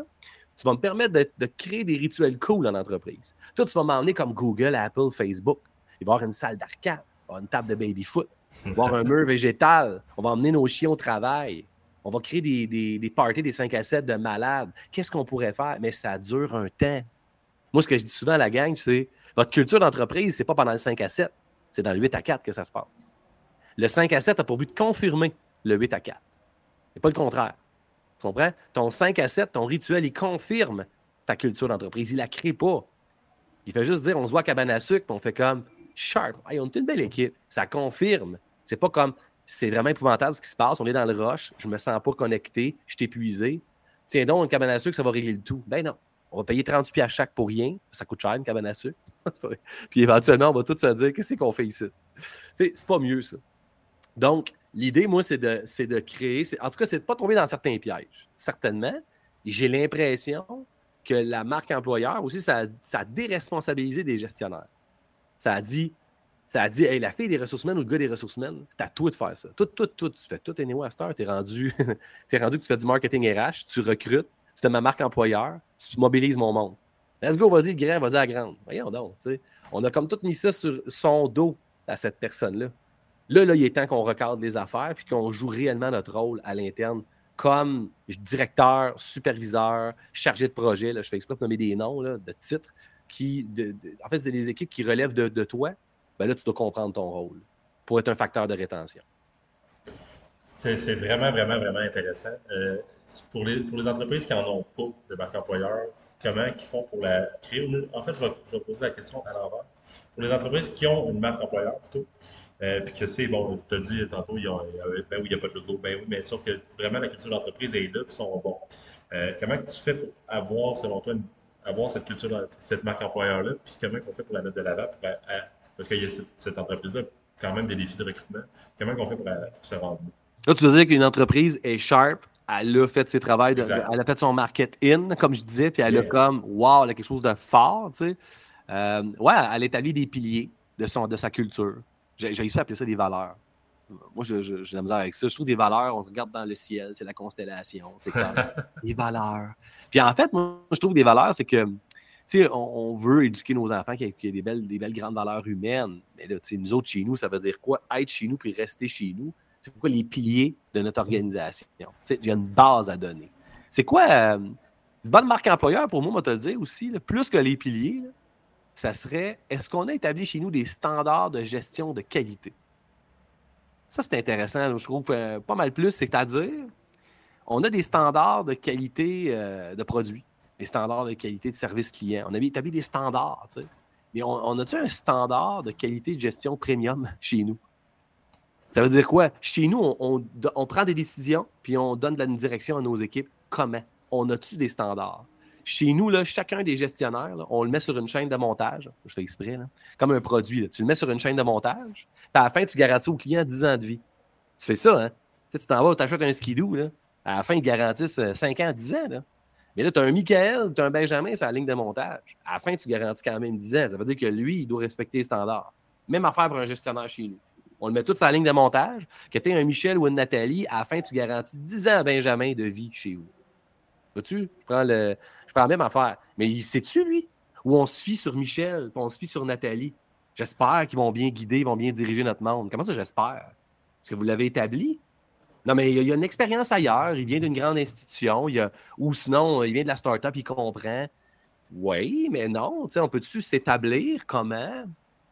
tu vas me permettre de, créer des rituels cool en entreprise. Toi, tu vas m'emmener comme Google, Apple, Facebook. Il va y avoir une salle d'arcade, une table de baby-foot, avoir un mur végétal. On va emmener nos chiens au travail. On va créer des, parties des 5 à 7 de malades. Qu'est-ce qu'on pourrait faire? Mais ça dure un temps. Moi, ce que je dis souvent à la gang, c'est votre culture d'entreprise, c'est pas pendant le 5 à 7, c'est dans le 8 à 4 que ça se passe. Le 5 à 7 a pour but de confirmer le 8 à 4. Et pas le contraire. Tu comprends? Ton 5 à 7, ton rituel, il confirme ta culture d'entreprise. Il la crée pas. Il fait juste dire on se voit à cabane à sucre, puis on fait comme sharp. on est une belle équipe. Ça confirme. C'est pas comme c'est vraiment épouvantable ce qui se passe. On est dans le rush, je me sens pas connecté, je suis épuisé. Tiens donc, une cabane à sucre, ça va régler le tout. Ben non. On va payer 38 à chaque pour rien. Ça coûte cher, une cabane à sucre. Puis éventuellement, on va tous se dire qu'est-ce qu'on fait ici? C'est pas mieux, ça. Donc, l'idée, moi, c'est de, de créer. En tout cas, c'est de ne pas tomber dans certains pièges. Certainement. J'ai l'impression que la marque employeur aussi, ça, a déresponsabilisé des gestionnaires. Ça a dit, ça a dit, la fille des ressources humaines ou le gars des ressources humaines, c'est à toi de faire ça. Tout, tout, tout. Tu fais tout anyway à cette Tu es rendu, que tu fais du marketing RH, tu recrutes, tu fais ma marque employeur, tu mobilises mon monde. Let's go, vas-y, grand, vas-y à grande. Voyons donc. On a comme tout mis ça sur son dos à cette personne-là. Là, là, il est temps qu'on recadre les affaires puis qu'on joue réellement notre rôle à l'interne comme directeur, superviseur, chargé de projet. Là, je fais exprès de nommer des noms là, de titres qui, en fait, c'est des équipes qui relèvent de, toi. Ben là, tu dois comprendre ton rôle pour être un facteur de rétention. C'est vraiment, vraiment, vraiment intéressant. Euh, pour, les, pour les entreprises qui n'en ont pas de marque employeur, comment ils font pour la créer? En fait, je vais, je vais poser la question à l'envers. Pour les entreprises qui ont une marque employeur, plutôt, euh, puis que c'est, bon, tu as dit tantôt, il y a, ben oui, il n'y a pas de logo, ben oui, mais sauf que vraiment la culture d'entreprise est là, puis sont bons. Euh, comment tu fais pour avoir, selon toi, avoir cette culture, cette marque employeur-là, puis comment on fait pour la mettre de l'avant, parce qu'il y a cette, entreprise-là, quand même des défis de recrutement. Comment on fait pour, se rendre là? tu veux dire qu'une entreprise est sharp, elle a fait ses travaux, elle a fait son market in, comme je disais, puis elle a comme, wow, elle a quelque chose de fort, tu sais. Euh, ouais, elle établit des piliers de, son, de sa culture. J'ai réussi à appeler ça des valeurs. Moi, j'ai la misère avec ça. Je trouve des valeurs, on regarde dans le ciel, c'est la constellation, c'est des valeurs. Puis en fait, moi, je trouve des valeurs, c'est que, tu sais, on, veut éduquer nos enfants qui aient des belles, des belles grandes valeurs humaines. Mais là, tu sais, nous autres, chez nous, ça veut dire quoi? Être chez nous puis rester chez nous. C'est pourquoi les piliers de notre organisation? Tu sais, il y a une base à donner. C'est quoi euh, une bonne marque employeur pour moi, moi te le dire aussi, plus que les piliers, ça serait est-ce qu'on a établi chez nous des standards de gestion de qualité? Ça, c'est intéressant. Je trouve euh, pas mal plus, c'est-à-dire, on a des standards de qualité euh, de produits, des standards de qualité de service client. On a établi des standards, tu sais. Mais on, a-tu un standard de qualité de gestion premium chez nous? Ça veut dire quoi? Chez nous, on, on prend des décisions, puis on donne de la direction à nos équipes. Comment? On a-tu des standards? Chez nous, là, chacun des gestionnaires, on le met sur une chaîne de montage. Je fais exprès, comme un produit. Tu le mets sur une chaîne de montage. Puis à la fin, tu garantis au client 10 ans de vie. Tu fais ça, hein? Tu t'en vas, tu achètes un skidoo. Là. À la fin, ils garantissent 5 euh, ans, 10 ans. Mais là, tu as un Michael, tu as un Benjamin sur la ligne de montage. À la fin, tu garantis quand même 10 ans. Ça veut dire que lui, il doit respecter les standards. Même affaire pour un gestionnaire chez nous. On le met tout sur la ligne de montage. Que tu un Michel ou une Nathalie, à la fin, tu garantis 10 ans à Benjamin de vie chez vous. Vois-tu? Je prends, le, je prends la même affaire. Mais il sait-tu, lui? Ou on se fie sur Michel, puis on se fie sur Nathalie? J'espère qu'ils vont bien guider, ils vont bien diriger notre monde. Comment ça, j'espère? Est-ce que vous l'avez établi? Non, mais il y a, une expérience ailleurs. Il vient d'une grande institution. Il a, ou sinon, il vient de la start-up, il comprend. Oui, mais non. On peut-tu s'établir? Comment?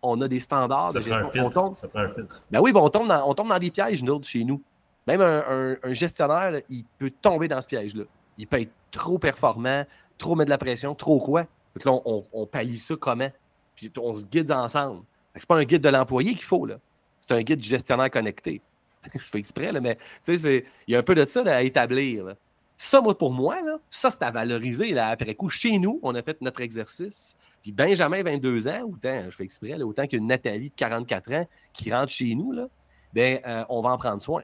On a des standards ça de gestion? ça prend un filtre. Ben oui, on, tombe dans, on tombe dans des pièges, nous, chez nous. Même un, un gestionnaire, il peut tomber dans ce piège-là il peut être trop performant, trop mettre de la pression, trop quoi? On, on, ça comment? Puis on se guide ensemble. C'est pas un guide de l'employé qu'il faut, là. C'est un guide du gestionnaire connecté. Je fais exprès, là, mais il y a un peu de ça à établir. Ça, moi, pour moi, là, ça, c'est à valoriser là, après coup. Chez nous, on a fait notre exercice. Puis Benjamin, 22 ans, autant, je fais exprès, là, autant qu'une Nathalie de 44 ans qui rentre chez nous, là, ben, euh, on va en prendre soin.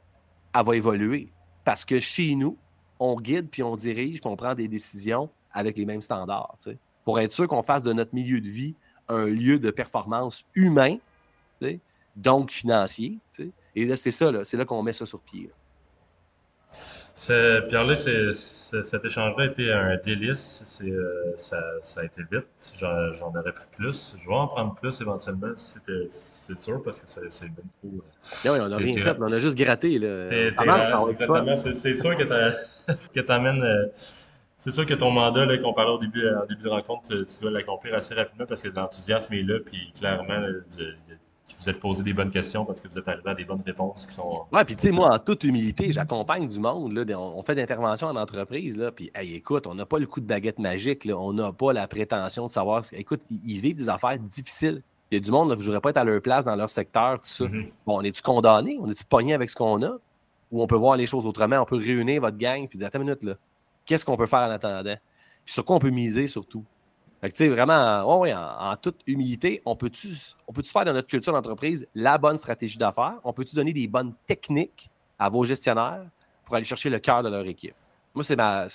Elle va évoluer. Parce que chez nous, on guide, puis on dirige, puis on prend des décisions avec les mêmes standards. Pour être sûr qu'on fasse de notre milieu de vie un lieu de performance humain, donc financier. Et là, c'est ça, c'est là, qu'on met ça sur pied. Pierre-Luc, cet échange-là a été un délice. Euh, ça, a été vite. J'en aurais pris plus. Je vais en prendre plus éventuellement, c'est sûr, parce que c'est bien trop. Euh, non, oui, on n'a rien fait, on a juste gratté. C'est sûr que tu amènes. Euh, c'est sûr que ton mandat, qu'on parlait au début, en début de rencontre, tu dois l'accomplir assez rapidement parce que l'enthousiasme est là, puis clairement, vous êtes posé des bonnes questions parce que vous êtes arrivé à des bonnes réponses qui sont. Ouais, puis tu sais, moi, en toute humilité, j'accompagne du monde. Là, on, fait d'interventions en entreprise, là, puis écoute, on n'a pas le coup de baguette magique, là, on n'a pas la prétention de savoir. Écoute, ils, vivent des affaires difficiles. Il y a du monde, je ne voudrais pas être à leur place dans leur secteur, tout ça. Mm-hmm. Bon, on est-tu condamné? On est-tu pogné avec ce qu'on a? Ou on peut voir les choses autrement? On peut réunir votre gang puis dire, attends une minute, là, qu'est-ce qu'on peut faire en attendant? Puis sur quoi on peut miser surtout? Fait que, tu sais, vraiment, en, toute humilité, on peut-tu faire dans notre culture d'entreprise la bonne stratégie d'affaires? On peut-tu donner des bonnes techniques à vos gestionnaires pour aller chercher le cœur de leur équipe? Moi, c'est ma.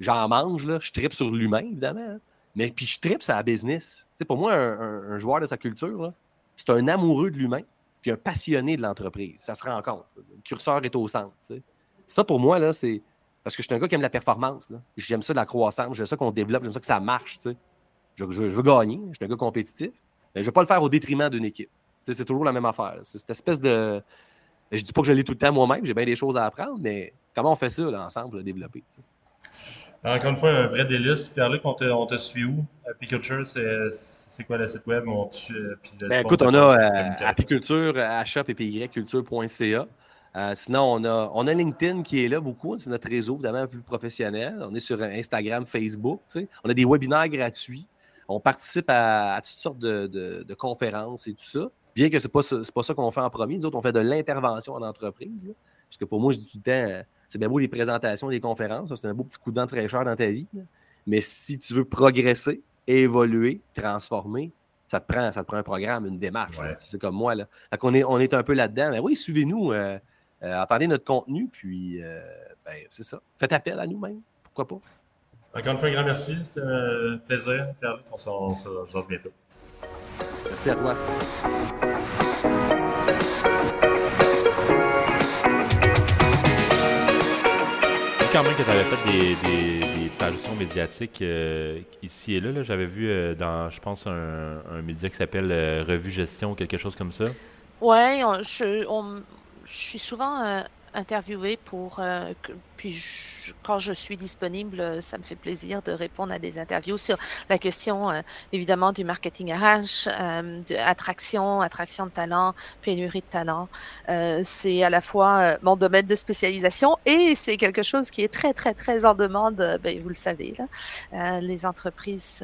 J'en mange, là. Je tripe sur l'humain, évidemment. Hein. Mais puis je tripe sur la business. sais, pour moi, un, joueur de sa culture, c'est un amoureux de l'humain puis un passionné de l'entreprise. Ça se rend compte. Le curseur est au centre. Ça, pour moi, là, c'est parce que je suis un gars qui aime la performance. J'aime ça de la croissance, j'aime ça qu'on développe, j'aime ça que ça marche. Je, veux gagner, je suis un gars compétitif, mais je ne veux pas le faire au détriment d'une équipe. c'est toujours la même affaire. C'est cette espèce de. Je ne dis pas que je l'ai tout le temps moi-même, j'ai bien des choses à apprendre, mais comment on fait ça là, ensemble, le développer? Encore une fois, un vrai délice. Pierre-Luc, on te, on te suit où? Apiculture, c'est quoi le site web? On, euh, ben, écoute, on a euh, apiculture, achat.culture.ca. Euh, sinon, on a, on a LinkedIn qui est là beaucoup. C'est notre réseau, évidemment, plus professionnel. On est sur Instagram, Facebook. On a des webinaires gratuits. On participe à, toutes sortes de, conférences et tout ça. Bien que ce n'est pas, pas, ça qu'on fait en premier. Nous autres, on fait de l'intervention en entreprise. Parce que pour moi, je dis tout le temps, c'est bien beau les présentations, les conférences. C'est un beau petit coup de très cher dans ta vie. Mais si tu veux progresser, évoluer, transformer, ça te prend, ça te prend un programme, une démarche. C'est comme moi. Là. on, est, on est un peu là-dedans. Mais oui, suivez-nous. Euh, euh, entendez notre contenu, puis euh, ben, c'est ça. Faites appel à nous-mêmes. Pourquoi pas? Encore une fois, un grand merci. C'était un plaisir. On se revoit bientôt. Merci à toi. quand même que tu avais fait des, des, parutions médiatiques euh, ici et là. J'avais vu dans, je pense, un, un média qui s'appelle Revue Gestion, quelque chose comme ça. Oui, je, on, je suis souvent euh, interviewée pour. Euh, puis quand je suis disponible, ça me fait plaisir de répondre à des interviews sur la question, euh, évidemment, du marketing RH, de attraction, attraction de talent, pénurie de talent. c'est à la fois mon domaine de spécialisation et c'est quelque chose qui est très, très, très en demande. Ben, vous le savez, là. les entreprises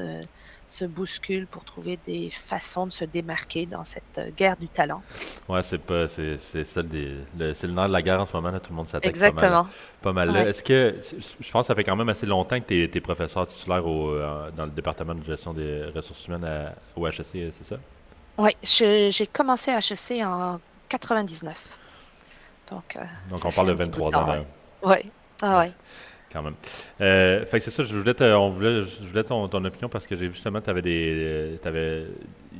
se bousculent pour trouver des façons de se démarquer dans cette euh, guerre du talent. Ouais, c'est pas c'est celle des c'est le nerf de la guerre en ce moment là, tout le monde s'attaque Exactement. pas mal. Pas mal Est-ce que je pense que ça fait quand même assez longtemps que tu es, professeur titulaire au, euh, dans le département de gestion des ressources humaines à, au HEC, c'est ça? Oui, j'ai commencé à HEC en 99. Donc, euh, Donc on parle de 23 ans. Oui. Ah ouais quand même. Euh, fait que c'est ça, je voulais, on voulait, je voulais ton, opinion parce que j'ai vu justement que tu avais des. avais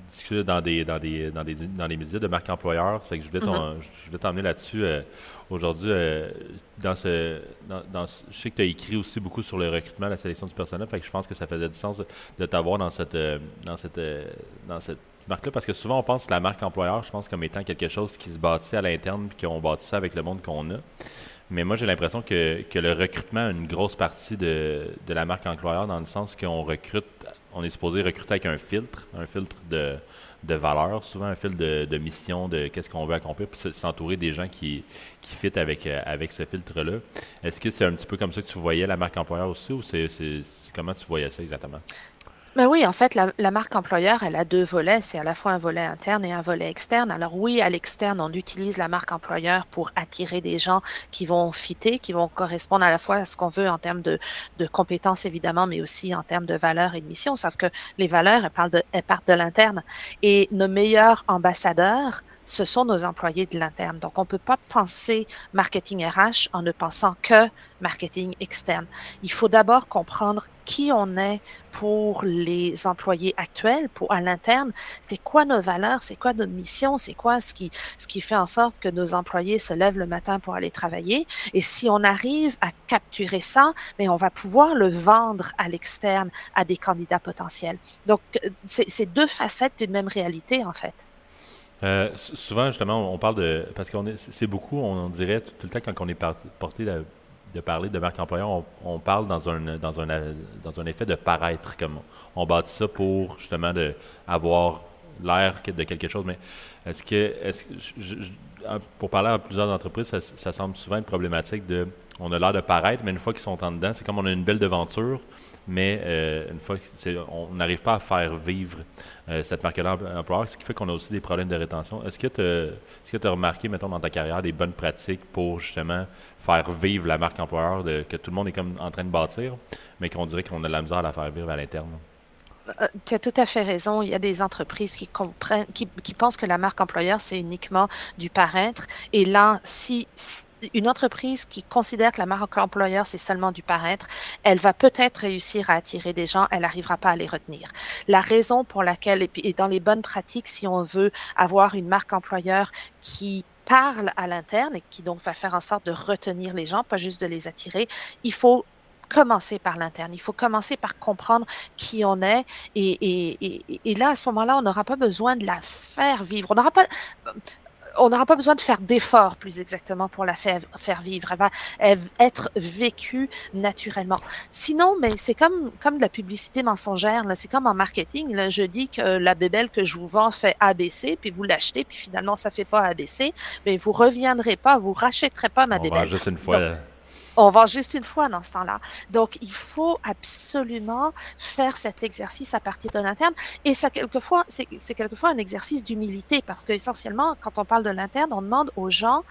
discuté dans des, dans des, dans des, dans les médias de marque employeur. C'est que je voulais, je voulais t'emmener là-dessus euh, aujourd'hui. Euh, dans ce, dans, je sais que tu as écrit aussi beaucoup sur le recrutement, la sélection du personnel. Fait que je pense que ça faisait du sens de, t'avoir dans cette, dans cette, dans cette marque-là parce que souvent on pense que la marque employeur, je pense comme étant quelque chose qui se bâtit à l'interne puis qu'on bâtit ça avec le monde qu'on a. Mais moi, j'ai l'impression que, que, le recrutement a une grosse partie de, de la marque employeur dans le sens qu'on recrute, on est supposé recruter avec un filtre, un filtre de, de valeur, souvent un filtre de, mission, de qu'est-ce qu'on veut accomplir, puis s'entourer des gens qui, qui fit avec, euh, avec ce filtre-là. Est-ce que c'est un petit peu comme ça que tu voyais la marque employeur aussi ou c'est comment tu voyais ça exactement? Ben oui, en fait, la, marque employeur, elle a deux volets. C'est à la fois un volet interne et un volet externe. Alors oui, à l'externe, on utilise la marque employeur pour attirer des gens qui vont fitter, qui vont correspondre à la fois à ce qu'on veut en termes de, de compétences, évidemment, mais aussi en termes de valeurs et de mission. Sauf que les valeurs, elles, parlent de, elles partent de l'interne. Et nos meilleurs ambassadeurs, ce sont nos employés de l'interne. Donc, on ne peut pas penser marketing RH en ne pensant que marketing externe. Il faut d'abord comprendre qui on est pour les employés actuels, pour à l'interne, c'est quoi nos valeurs, c'est quoi notre mission, c'est quoi ce qui, ce qui fait en sorte que nos employés se lèvent le matin pour aller travailler? Et si on arrive à capturer ça, mais on va pouvoir le vendre à l'externe à des candidats potentiels. Donc, c'est deux facettes d'une même réalité, en fait. Euh, souvent, justement, on parle de. Parce qu'on c'est beaucoup, on, dirait tout, le temps quand on est porté de parler de marque employeur, on, parle dans un, dans, un, dans un effet de paraître. Comme on bâtit ça pour justement de, avoir l'air de quelque chose. Mais est-ce que, est-ce que pour parler à plusieurs entreprises, ça, semble souvent être problématique de. on a l'air de paraître, mais une fois qu'ils sont en dedans, c'est comme on a une belle devanture, mais euh, une fois on n'arrive pas à faire vivre euh, cette marque-là employeur, ce qui fait qu'on a aussi des problèmes de rétention. Est-ce que tu as remarqué, mettons, dans ta carrière, des bonnes pratiques pour justement faire vivre la marque employeur que tout le monde est comme en train de bâtir, mais qu'on dirait qu'on a de la misère à la faire vivre à l'interne? Euh, tu as tout à fait raison. Il y a des entreprises qui comprennent, qui, pensent que la marque employeur, c'est uniquement du paraître. Et là, si, une entreprise qui considère que la marque employeur, c'est seulement du paraître, elle va peut-être réussir à attirer des gens, elle n'arrivera pas à les retenir. La raison pour laquelle, et, et dans les bonnes pratiques, si on veut avoir une marque employeur qui parle à l'interne et qui donc va faire en sorte de retenir les gens, pas juste de les attirer, il faut commencer par l'interne. Il faut commencer par comprendre qui on est. Et, là, à ce moment-là, on n'aura pas besoin de la faire vivre. On n'aura pas. On n'aura pas besoin de faire d'efforts, plus exactement, pour la faire, faire vivre. Elle va être vécue naturellement. Sinon, mais c'est comme, comme de la publicité mensongère. C'est comme en marketing. Là, je dis que la bébelle que je vous vends fait ABC, puis vous l'achetez, puis finalement, ça fait pas ABC. Mais vous reviendrez pas, vous rachèterez pas ma bébelle. juste une fois. On va juste une fois dans ce temps-là. Donc, il faut absolument faire cet exercice à partir de l'interne. Et ça, quelquefois, c'est quelquefois un exercice d'humilité parce que essentiellement, quand on parle de l'interne, on demande aux gens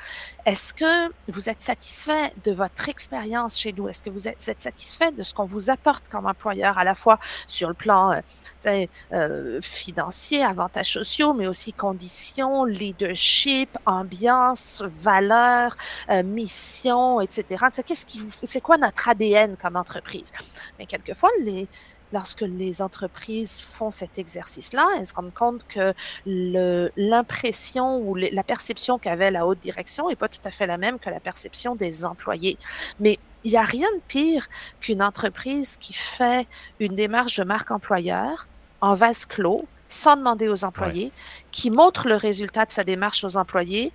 est-ce que vous êtes satisfait de votre expérience chez nous? Est-ce que vous êtes, satisfait de ce qu'on vous apporte comme employeur, à la fois sur le plan euh, euh, financier, avantages sociaux, mais aussi conditions, leadership, ambiance, valeurs, euh, mission, etc c'est quoi notre ADN comme entreprise? Mais quelquefois, les, lorsque les entreprises font cet exercice-là, elles se rendent compte que l'impression ou la perception qu'avait la haute direction n'est pas tout à fait la même que la perception des employés. Mais il n'y a rien de pire qu'une entreprise qui fait une démarche de marque employeur en vase clos, sans demander aux employés, qui montre le résultat de sa démarche aux employés,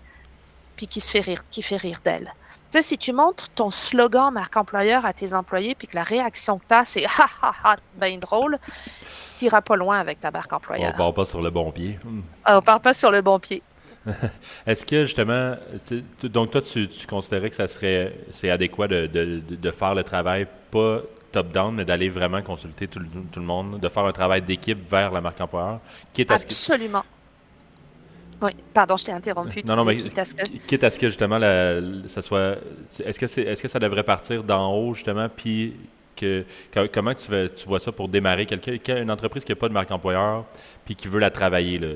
puis qui se fait rire, qui fait rire d'elle. Tu sais, si tu montres ton slogan marque employeur à tes employés, puis que la réaction que tu as, c'est ha ha ha, ben drôle, tu n'iras pas loin avec ta marque employeur. On part pas sur le bon pied. Ah, on part pas sur le bon pied. Est-ce que justement, donc toi, tu, considérais que ça serait c'est adéquat de, de, faire le travail pas top-down, mais d'aller vraiment consulter tout tout le, monde, de faire un travail d'équipe vers la marque employeur? Absolument. Oui, pardon, je t'ai interrompu. Non, non, mais quitte à ce que, quitte à ce que justement, ça soit. Est-ce que, est-ce que ça devrait partir d'en haut, justement, puis que, comment tu, tu vois ça pour démarrer? Quelqu'un, une entreprise qui n'a pas de marque employeur, puis qui veut la travailler. Là.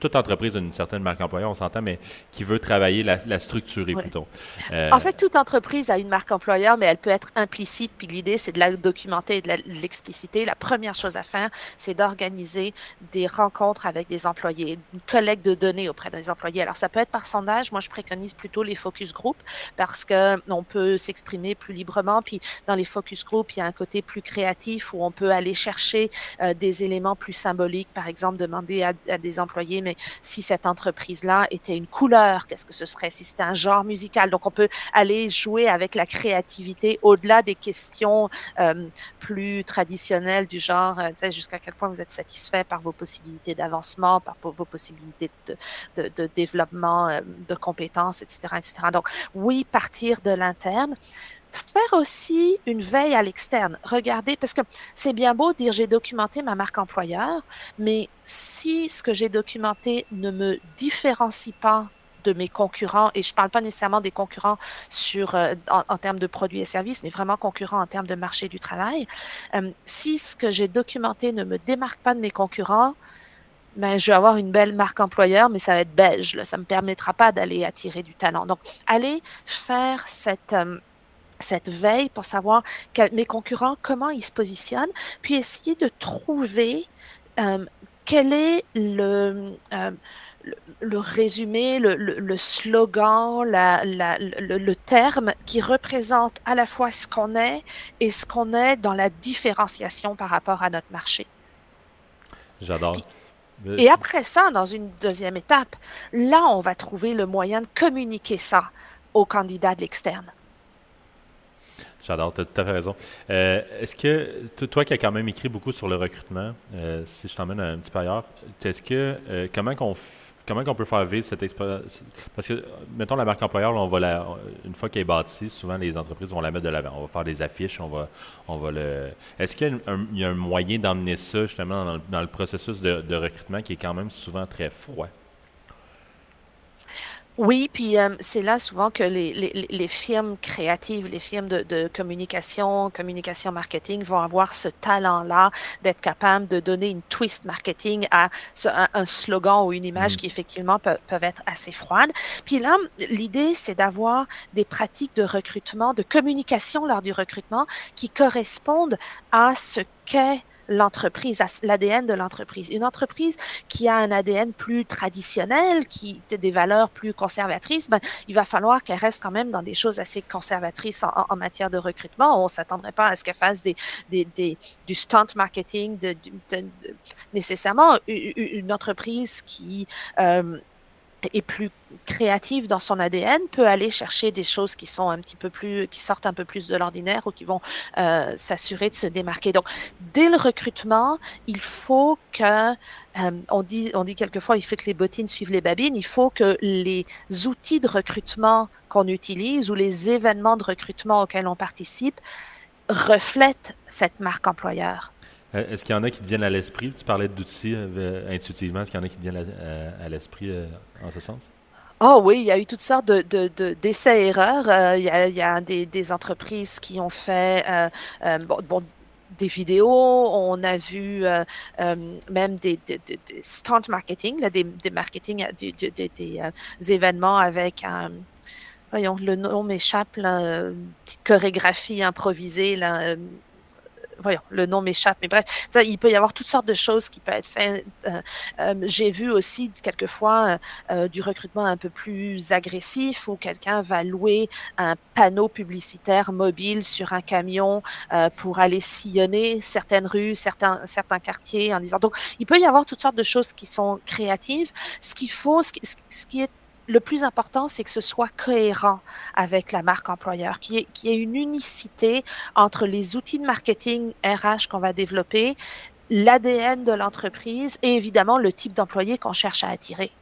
Toute, entreprise a une certaine marque employeur, on s'entend, mais qui veut travailler, la, structurer plutôt. Euh, en fait, toute entreprise a une marque employeur, mais elle peut être implicite, puis l'idée, c'est de la documenter et de l'expliciter. La première chose à faire, c'est d'organiser des rencontres avec des employés, une collecte de données auprès des employés. Alors, ça peut être par sondage. Moi, je préconise plutôt les focus group parce qu'on peut s'exprimer plus librement. Puis, dans les focus group, il y a un côté plus créatif où on peut aller chercher euh, des éléments plus symboliques par exemple, demander à, des employés, mais si cette entreprise-là était une couleur, qu'est-ce que ce serait? Si c'était un genre musical? Donc, on peut aller jouer avec la créativité au-delà des questions euh, plus traditionnelles du genre, euh, jusqu'à quel point vous êtes satisfait par vos possibilités d'avancement, par vos possibilités de, de, développement euh, de compétences, etc., etc. Donc, oui, partir de l'interne, faire aussi une veille à l'externe. Regardez, parce que c'est bien beau de dire j'ai documenté ma marque employeur, mais si ce que j'ai documenté ne me différencie pas de mes concurrents, et je ne parle pas nécessairement des concurrents sur, euh, en, termes de produits et services, mais vraiment concurrents en termes de marché du travail, euh, si ce que j'ai documenté ne me démarque pas de mes concurrents, ben, je vais avoir une belle marque employeur, mais ça va être beige. Ça ne me permettra pas d'aller attirer du talent. Donc, allez faire cette... Euh, cette veille pour savoir mes concurrents, comment ils se positionnent, puis essayer de trouver euh, quel est le, euh, le, résumé, le, slogan, le, terme qui représente à la fois ce qu'on est et ce qu'on est dans la différenciation par rapport à notre marché. J'adore. Et après ça, dans une deuxième étape, là, on va trouver le moyen de communiquer ça aux candidats de l'externe. J'adore, tu as tout à fait raison. Euh, est-ce que, toi qui as quand même écrit beaucoup sur le recrutement, euh, si je t'emmène un petit peu ailleurs, est-ce que, euh, comment qu'on comment on peut faire vivre cette expérience? Parce que, mettons, la marque employeur, on va la, une fois qu'elle est bâtie, souvent les entreprises vont la mettre de l'avant. On va faire des affiches, on va, on va le. Est-ce qu'il y, a un, moyen d'emmener ça justement dans, le processus de recrutement qui est quand même souvent très froid? Oui, puis euh, c'est là souvent que les, les, les, firmes créatives, les firmes de, de, communication, communication marketing vont avoir ce talent-là d'être capable de donner une twist marketing à un, slogan ou une image mmh. qui effectivement peuvent être assez froides. Puis là, l'idée, c'est d'avoir des pratiques de recrutement, de communication lors du recrutement qui correspondent à ce qu'est l'entreprise, l'ADN de l'entreprise. Une entreprise qui a un ADN plus traditionnel, qui a des valeurs plus conservatrices, ben, il va falloir qu'elle reste quand même dans des choses assez conservatrices en, matière de recrutement. On ne s'attendrait pas à ce qu'elle fasse des, des, des, du stunt marketing, de, nécessairement une, entreprise qui euh, est plus créative dans son ADN peut aller chercher des choses qui sont un petit peu plus, qui sortent un peu plus de l'ordinaire ou qui vont euh, s'assurer de se démarquer. Donc, dès le recrutement, il faut que, euh, dit, on dit quelquefois, il faut que les bottines suivent les babines. Il faut que les outils de recrutement qu'on utilise ou les événements de recrutement auxquels on participe reflètent cette marque employeur. Euh, est-ce qu'il y en a qui te viennent à l'esprit? Tu parlais d'outils euh, intuitivement. Est-ce qu'il y en a qui te viennent à, l'esprit euh, en ce sens? Oh oui, il y a eu toutes sortes de, d'essais-erreurs. il, y a, des, entreprises qui ont fait des vidéos, on a vu même des, des, stunt marketing, des, marketing, des, événements avec voyons, le nom m'échappe, une petite chorégraphie improvisée, voyons, le nom m'échappe, mais bref, il peut y avoir toutes sortes de choses qui peuvent être faites. Euh, euh, j'ai vu aussi quelquefois euh, du recrutement un peu plus agressif où quelqu'un va louer un panneau publicitaire mobile sur un camion pour aller sillonner certaines rues, certains, certains quartiers en disant. Donc, il peut y avoir toutes sortes de choses qui sont créatives. Ce qu'il faut, ce qui est le plus important, c'est que ce soit cohérent avec la marque employeur, qu'il y, ait, une unicité entre les outils de marketing RH qu'on va développer, l'ADN de l'entreprise et évidemment le type d'employé qu'on cherche à attirer.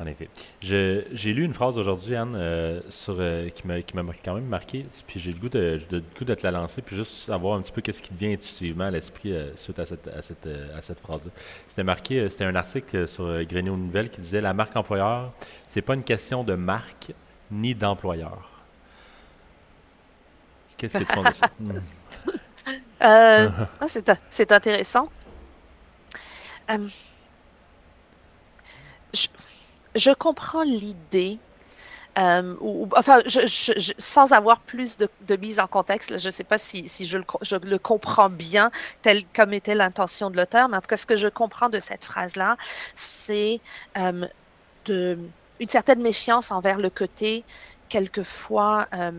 En effet. J'ai lu une phrase aujourd'hui, Anne, euh, sur, euh, qui m'a quand même marqué, puis j'ai le goût de, de, goût de te la lancer, puis juste savoir un petit peu qu'est-ce qui te vient intuitivement à l'esprit euh, suite à cette, à cette, à cette phrase-là. C'était marqué, c'était un article sur Grenier Nouvelles qui disait La marque employeur, c'est pas une question de marque ni d'employeur. Qu'est-ce que tu penses de ça? Ah, c'est intéressant. Je je comprends l'idée. Euh, enfin, je, sans avoir plus de, mise en contexte, je ne sais pas si, si je, le, je, le, comprends bien, tel comme était l'intention de l'auteur, mais en tout cas, ce que je comprends de cette phrase-là, c'est euh, une certaine méfiance envers le côté quelquefois euh,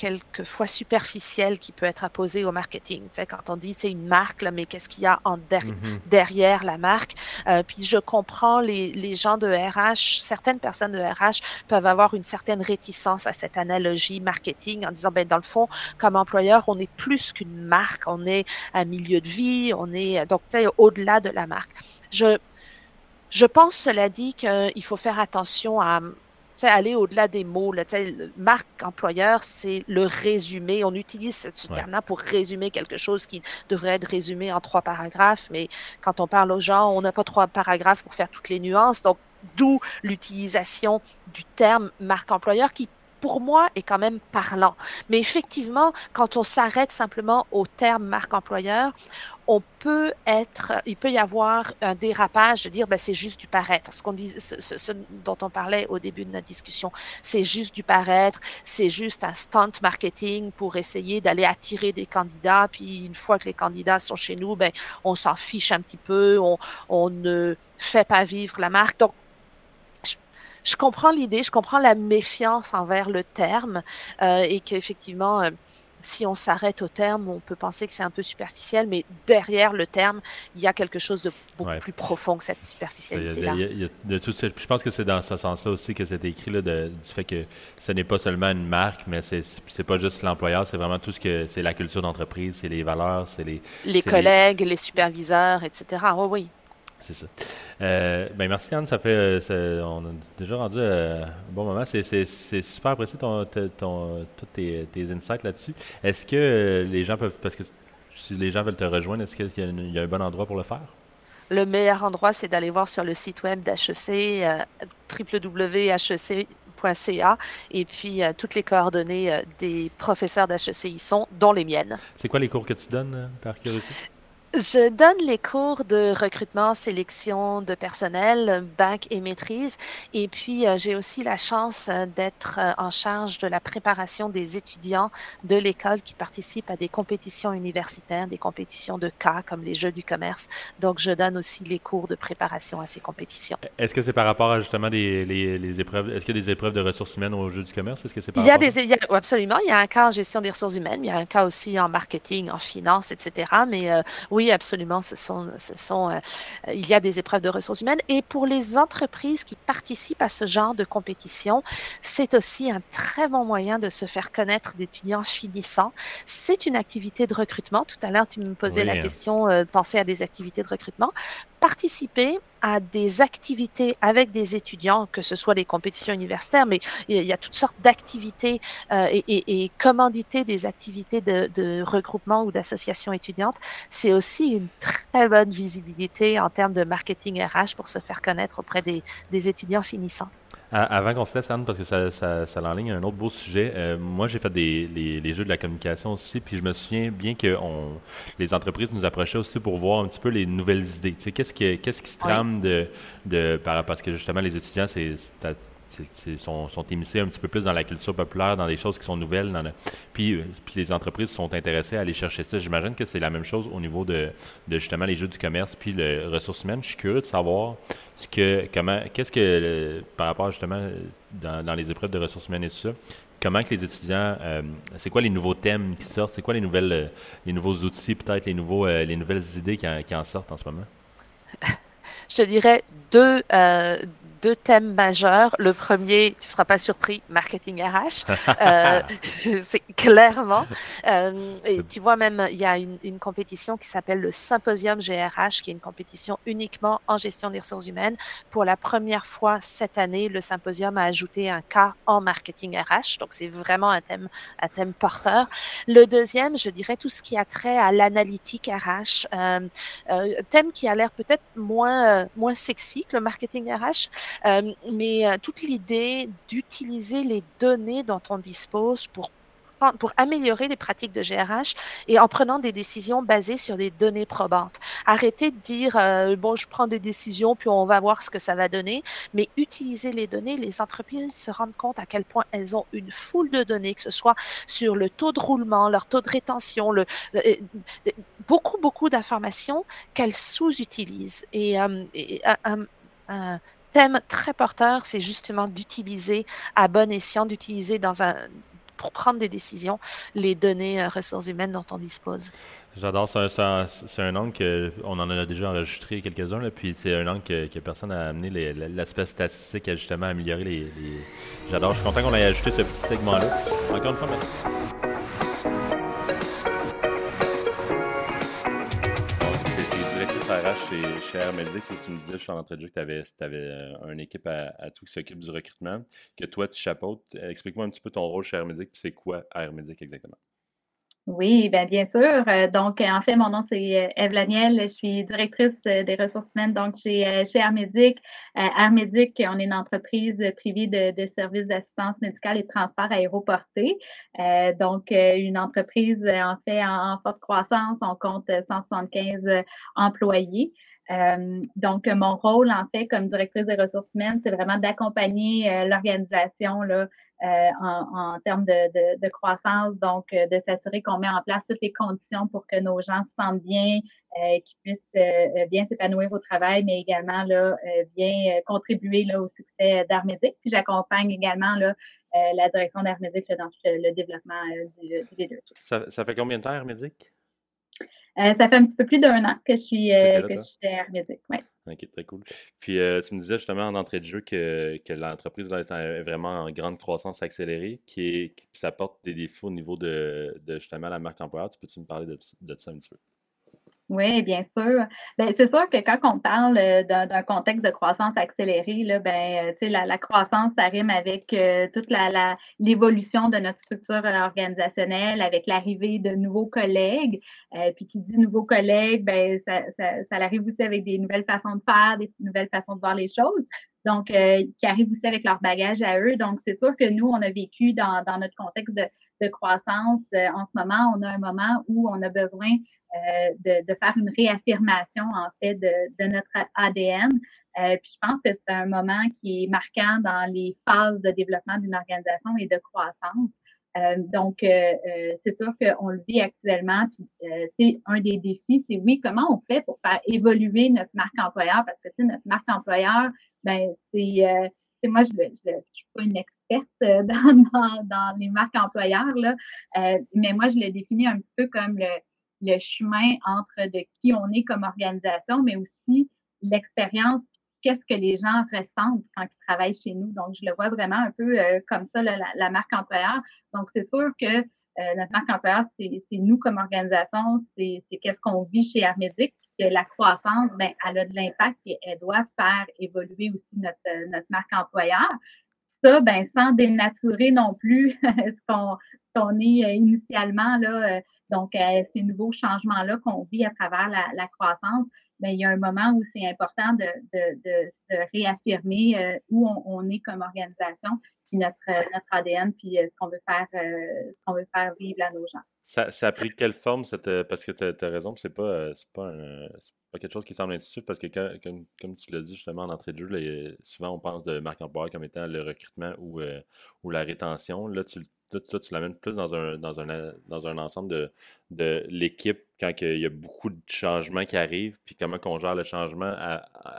quelquefois superficielle qui peut être apposée au marketing. Tu sais, quand on dit c'est une marque, là, mais qu'est-ce qu'il y a en mm-hmm. derrière la marque? Euh, puis je comprends les, les, gens de RH, certaines personnes de RH peuvent avoir une certaine réticence à cette analogie marketing en disant, ben, dans le fond, comme employeur, on est plus qu'une marque, on est un milieu de vie, on est donc tu sais, au-delà de la marque. Je, je pense, cela dit, qu'il faut faire attention à aller au-delà des mots. Là, marque employeur, c'est le résumé. On utilise ce terme-là pour résumer quelque chose qui devrait être résumé en trois paragraphes, mais quand on parle aux gens, on n'a pas trois paragraphes pour faire toutes les nuances. Donc, d'où l'utilisation du terme marque employeur qui pour moi, est quand même parlant. Mais effectivement, quand on s'arrête simplement au terme marque employeur, on peut être, il peut y avoir un dérapage de dire, ben, c'est juste du paraître. Ce qu'on dit, ce, dont on parlait au début de notre discussion, c'est juste du paraître, c'est juste un stunt marketing pour essayer d'aller attirer des candidats. Puis une fois que les candidats sont chez nous, ben, on s'en fiche un petit peu, on, on ne fait pas vivre la marque. Je comprends l'idée, je comprends la méfiance envers le terme euh, et qu'effectivement, euh, si on s'arrête au terme, on peut penser que c'est un peu superficiel, mais derrière le terme, il y a quelque chose de beaucoup plus profond que cette superficialité-là. Je pense que c'est dans ce sens-là aussi que c'est écrit, là, du fait que ce n'est pas seulement une marque, mais c'est pas juste l'employeur, c'est vraiment tout ce que c'est la culture d'entreprise, c'est les valeurs, c'est les... Les collègues, les... superviseurs, etc. Oui, oui. C'est ça. Euh, ben merci Anne, ça fait on a déjà rendu un bon moment. C'est super apprécié ton, ton, tous tes, tes insights là-dessus. Est-ce que les gens peuvent parce que si les gens veulent te rejoindre, est-ce qu'il y, a un bon endroit pour le faire? Le meilleur endroit, c'est d'aller voir sur le site web d'HEC, euh, www.hec.ca, et puis euh, toutes les coordonnées euh, des professeurs d'HEC y sont, dont les miennes. C'est quoi les cours que tu donnes, par curiosité? Je donne les cours de recrutement, sélection de personnel, bac et maîtrise. Et puis, euh, j'ai aussi la chance euh, d'être euh, en charge de la préparation des étudiants de l'école qui participent à des compétitions universitaires, des compétitions de cas comme les Jeux du commerce. Donc, je donne aussi les cours de préparation à ces compétitions. Est-ce que c'est par rapport à justement des, les, épreuves, est-ce qu'il y a des épreuves de ressources humaines aux Jeux du commerce? Est-ce que c'est par il y a des, il absolument. Il y a un cas en gestion des ressources humaines, il y a un cas aussi en marketing, en finance, etc. Mais oui, oui, absolument. Ce sont, ce sont, euh, il y a des épreuves de ressources humaines. Et pour les entreprises qui participent à ce genre de compétition, c'est aussi un très bon moyen de se faire connaître d'étudiants finissants. C'est une activité de recrutement. Tout à l'heure, tu me posais la question euh, de penser à des activités de recrutement participer à des activités avec des étudiants, que ce soit des compétitions universitaires, mais il y a toutes sortes d'activités euh, et, et, commanditer des activités de, regroupement ou d'association étudiante, c'est aussi une très bonne visibilité en termes de marketing RH pour se faire connaître auprès des étudiants finissants. Avant qu'on se laisse, Anne, parce que ça, ça, ça l'enligne un autre beau sujet, euh, moi j'ai fait des les, jeux de la communication aussi, puis je me souviens bien que on, les entreprises nous approchaient aussi pour voir un petit peu les nouvelles idées. Tu sais, qu'est-ce qui, qu'est-ce qui se trame de, de, parce que justement les étudiants, c'est sont, sont un petit peu plus dans la culture populaire, dans des choses qui sont nouvelles. Euh, puis les entreprises sont intéressées à aller chercher ça. J'imagine que c'est la même chose au niveau de, justement les jeux du commerce puis les ressources humaines. Je suis curieux de savoir ce que, comment, qu'est-ce que, par rapport justement dans, dans, les épreuves de ressources humaines et tout ça, comment que les étudiants, euh, c'est quoi les nouveaux thèmes qui sortent, c'est quoi les nouvelles, euh, les nouveaux outils peut-être, les nouveaux, les nouvelles idées qui en, qui en, sortent en ce moment? Je te dirais deux, deux thèmes majeurs. Le premier, tu ne seras pas surpris, marketing RH. euh, c'est clairement. Euh, et tu vois même, il y a une, une compétition qui s'appelle le Symposium GRH, qui est une compétition uniquement en gestion des ressources humaines. Pour la première fois cette année, le Symposium a ajouté un cas en marketing RH. Donc, c'est vraiment un thème, un thème porteur. Le deuxième, je dirais tout ce qui a trait à l'analytique RH. Euh, euh, thème qui a l'air peut-être moins, euh, moins sexy que le marketing RH, euh, mais euh, toute l'idée d'utiliser les données dont on dispose pour pour améliorer les pratiques de GRH et en prenant des décisions basées sur des données probantes. Arrêtez de dire euh, bon, je prends des décisions puis on va voir ce que ça va donner, mais utiliser les données. Les entreprises se rendent compte à quel point elles ont une foule de données, que ce soit sur le taux de roulement, leur taux de rétention, beaucoup beaucoup d'informations qu'elles sous-utilisent. Et, un thème très porteur, c'est justement d'utiliser à bon escient, d'utiliser dans un pour prendre des décisions, les données euh, ressources humaines dont on dispose. J'adore, c'est un, angle qu'on en a déjà enregistré quelques-uns, puis c'est un angle que, personne n'a amené l'aspect statistique à justement améliorer les. J'adore, je suis content qu'on ait ajouté ce petit segment-là. Encore une fois, merci. Chez, chez Air tu me disais, je suis en train de dire que tu avais, avais euh, une équipe à, tout qui s'occupe du recrutement, que toi, tu chapeautes. Explique-moi un petit peu ton rôle chez Air puis c'est quoi Air exactement? Oui, bien, bien sûr. Euh, donc, en fait, mon nom, c'est euh, Eve Laniel. Je suis directrice euh, des ressources humaines donc chez, chez Armédic. Armédic, on est une entreprise privée de, de services d'assistance médicale et de transport aéroporté. donc, une entreprise, en fait, en, forte croissance. On compte 175 employés. Donc, mon rôle, en fait, comme directrice des ressources humaines, c'est vraiment d'accompagner l'organisation là, euh, en, termes de, croissance, donc euh, de s'assurer qu'on met en place toutes les conditions pour que nos gens se sentent bien, euh, qu'ils puissent bien s'épanouir au travail, mais également là, bien contribuer là, au succès d'Armédic. Puis j'accompagne également là, la direction d'Armédic dans le développement du, du leadership. Ça, ça, fait combien de temps Armédic? Ça fait un petit peu plus d'un an que je suis, que je suis Armédic. Ouais. Ok, très cool. Puis euh, tu me disais justement en entrée de jeu que, que l'entreprise est vraiment en grande croissance accélérée, qui, est, qui ça porte des défauts au niveau de, de justement la marque employeur. Tu peux-tu me parler de, de, ça un petit peu? Oui, bien sûr. Ben, c'est sûr que quand on parle euh, d'un contexte de croissance accélérée, là, ben, euh, la, la croissance, ça rime avec euh, toute la, l'évolution de notre structure organisationnelle, avec l'arrivée de nouveaux collègues. puis qui dit nouveaux collègues, ben, ça, ça, ça, arrive aussi avec des nouvelles façons de faire, des nouvelles façons de voir les choses. Donc, qui arrivent aussi avec leur bagage à eux. Donc, c'est sûr que nous, on a vécu dans, dans notre contexte de, de croissance. en ce moment, on a un moment où on a besoin euh, de, de, faire une réaffirmation en fait de, de notre ADN. Euh, puis je pense que c'est un moment qui est marquant dans les phases de développement d'une organisation et de croissance. Euh, donc, euh, euh c'est sûr qu'on le vit actuellement. Puis, c'est un des défis, c'est oui, comment on fait pour faire évoluer notre marque employeur? Parce que, tu notre marque employeur, ben, c'est, moi, je ne suis pas une experte dans, dans, les marques employeurs, là, mais moi, je le définis un petit peu comme le, chemin entre de qui on est comme organisation, mais aussi l'expérience, qu'est-ce que les gens ressentent quand ils travaillent chez nous. Donc, je le vois vraiment un peu euh, comme ça, la, marque employeur. Donc, c'est sûr que euh, notre marque employeur, c'est nous comme organisation, c'est qu'est-ce qu'on vit chez Hermédic, que la croissance, ben, elle a de l'impact et elle doit faire évoluer aussi notre, notre marque employeur. Ça, ben, sans dénaturer non plus ce qu'on est euh, initialement là, donc, euh, ces nouveaux changements-là qu'on vit à travers la, croissance, bien, il y a un moment où c'est important de, se réaffirmer euh, où on, est comme organisation, notre, notre ADN, puis euh, ce qu'on veut faire, ce qu'on veut faire vivre à nos gens. Ça, ça, a pris quelle forme cette parce que tu as, raison, c'est pas pas, pas quelque chose qui semble intuitif parce que comme, comme, tu l'as dit justement en entrée de jeu, souvent on pense de marque employeur comme étant le recrutement ou, ou la rétention. Là, tu, Là, tu l'amènes plus dans un, dans un, dans un ensemble de, de l'équipe quand il y a beaucoup de changements qui arrivent, puis comment on gère le changement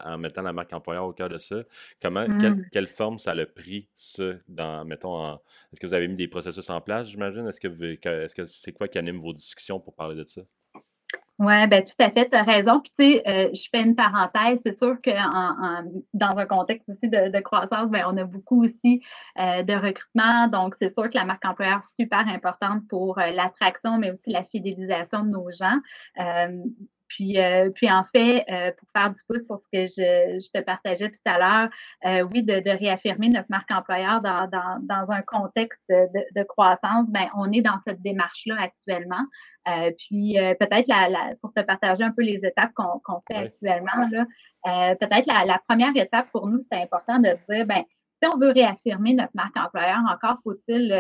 en mettant la marque employeur au cœur de ça. Comment, mmh. quelle, forme ça a pris, ça, dans, mettons, est-ce que vous avez mis des processus en place, j'imagine? Est-ce que, est-ce que c'est quoi qui anime vos discussions pour parler de ça? Oui, ben tout à fait, tu as raison. Puis, tu sais, euh, je fais une parenthèse. C'est sûr que en, dans un contexte aussi de, croissance, ben, on a beaucoup aussi euh, de recrutement. Donc, c'est sûr que la marque employeur est super importante pour euh, l'attraction, mais aussi la fidélisation de nos gens. Puis, euh, puis en fait, euh, pour faire du pouce sur ce que je, je te partageais tout à l'heure, euh, oui, de, de, réaffirmer notre marque employeur dans, dans, dans un contexte de, de, croissance, ben on est dans cette démarche-là actuellement. puis peut-être la, la, pour te partager un peu les étapes qu'on qu'on fait actuellement, là, peut-être la, la, première étape pour nous, c'est important de dire, ben si on veut réaffirmer notre marque employeur, encore faut-il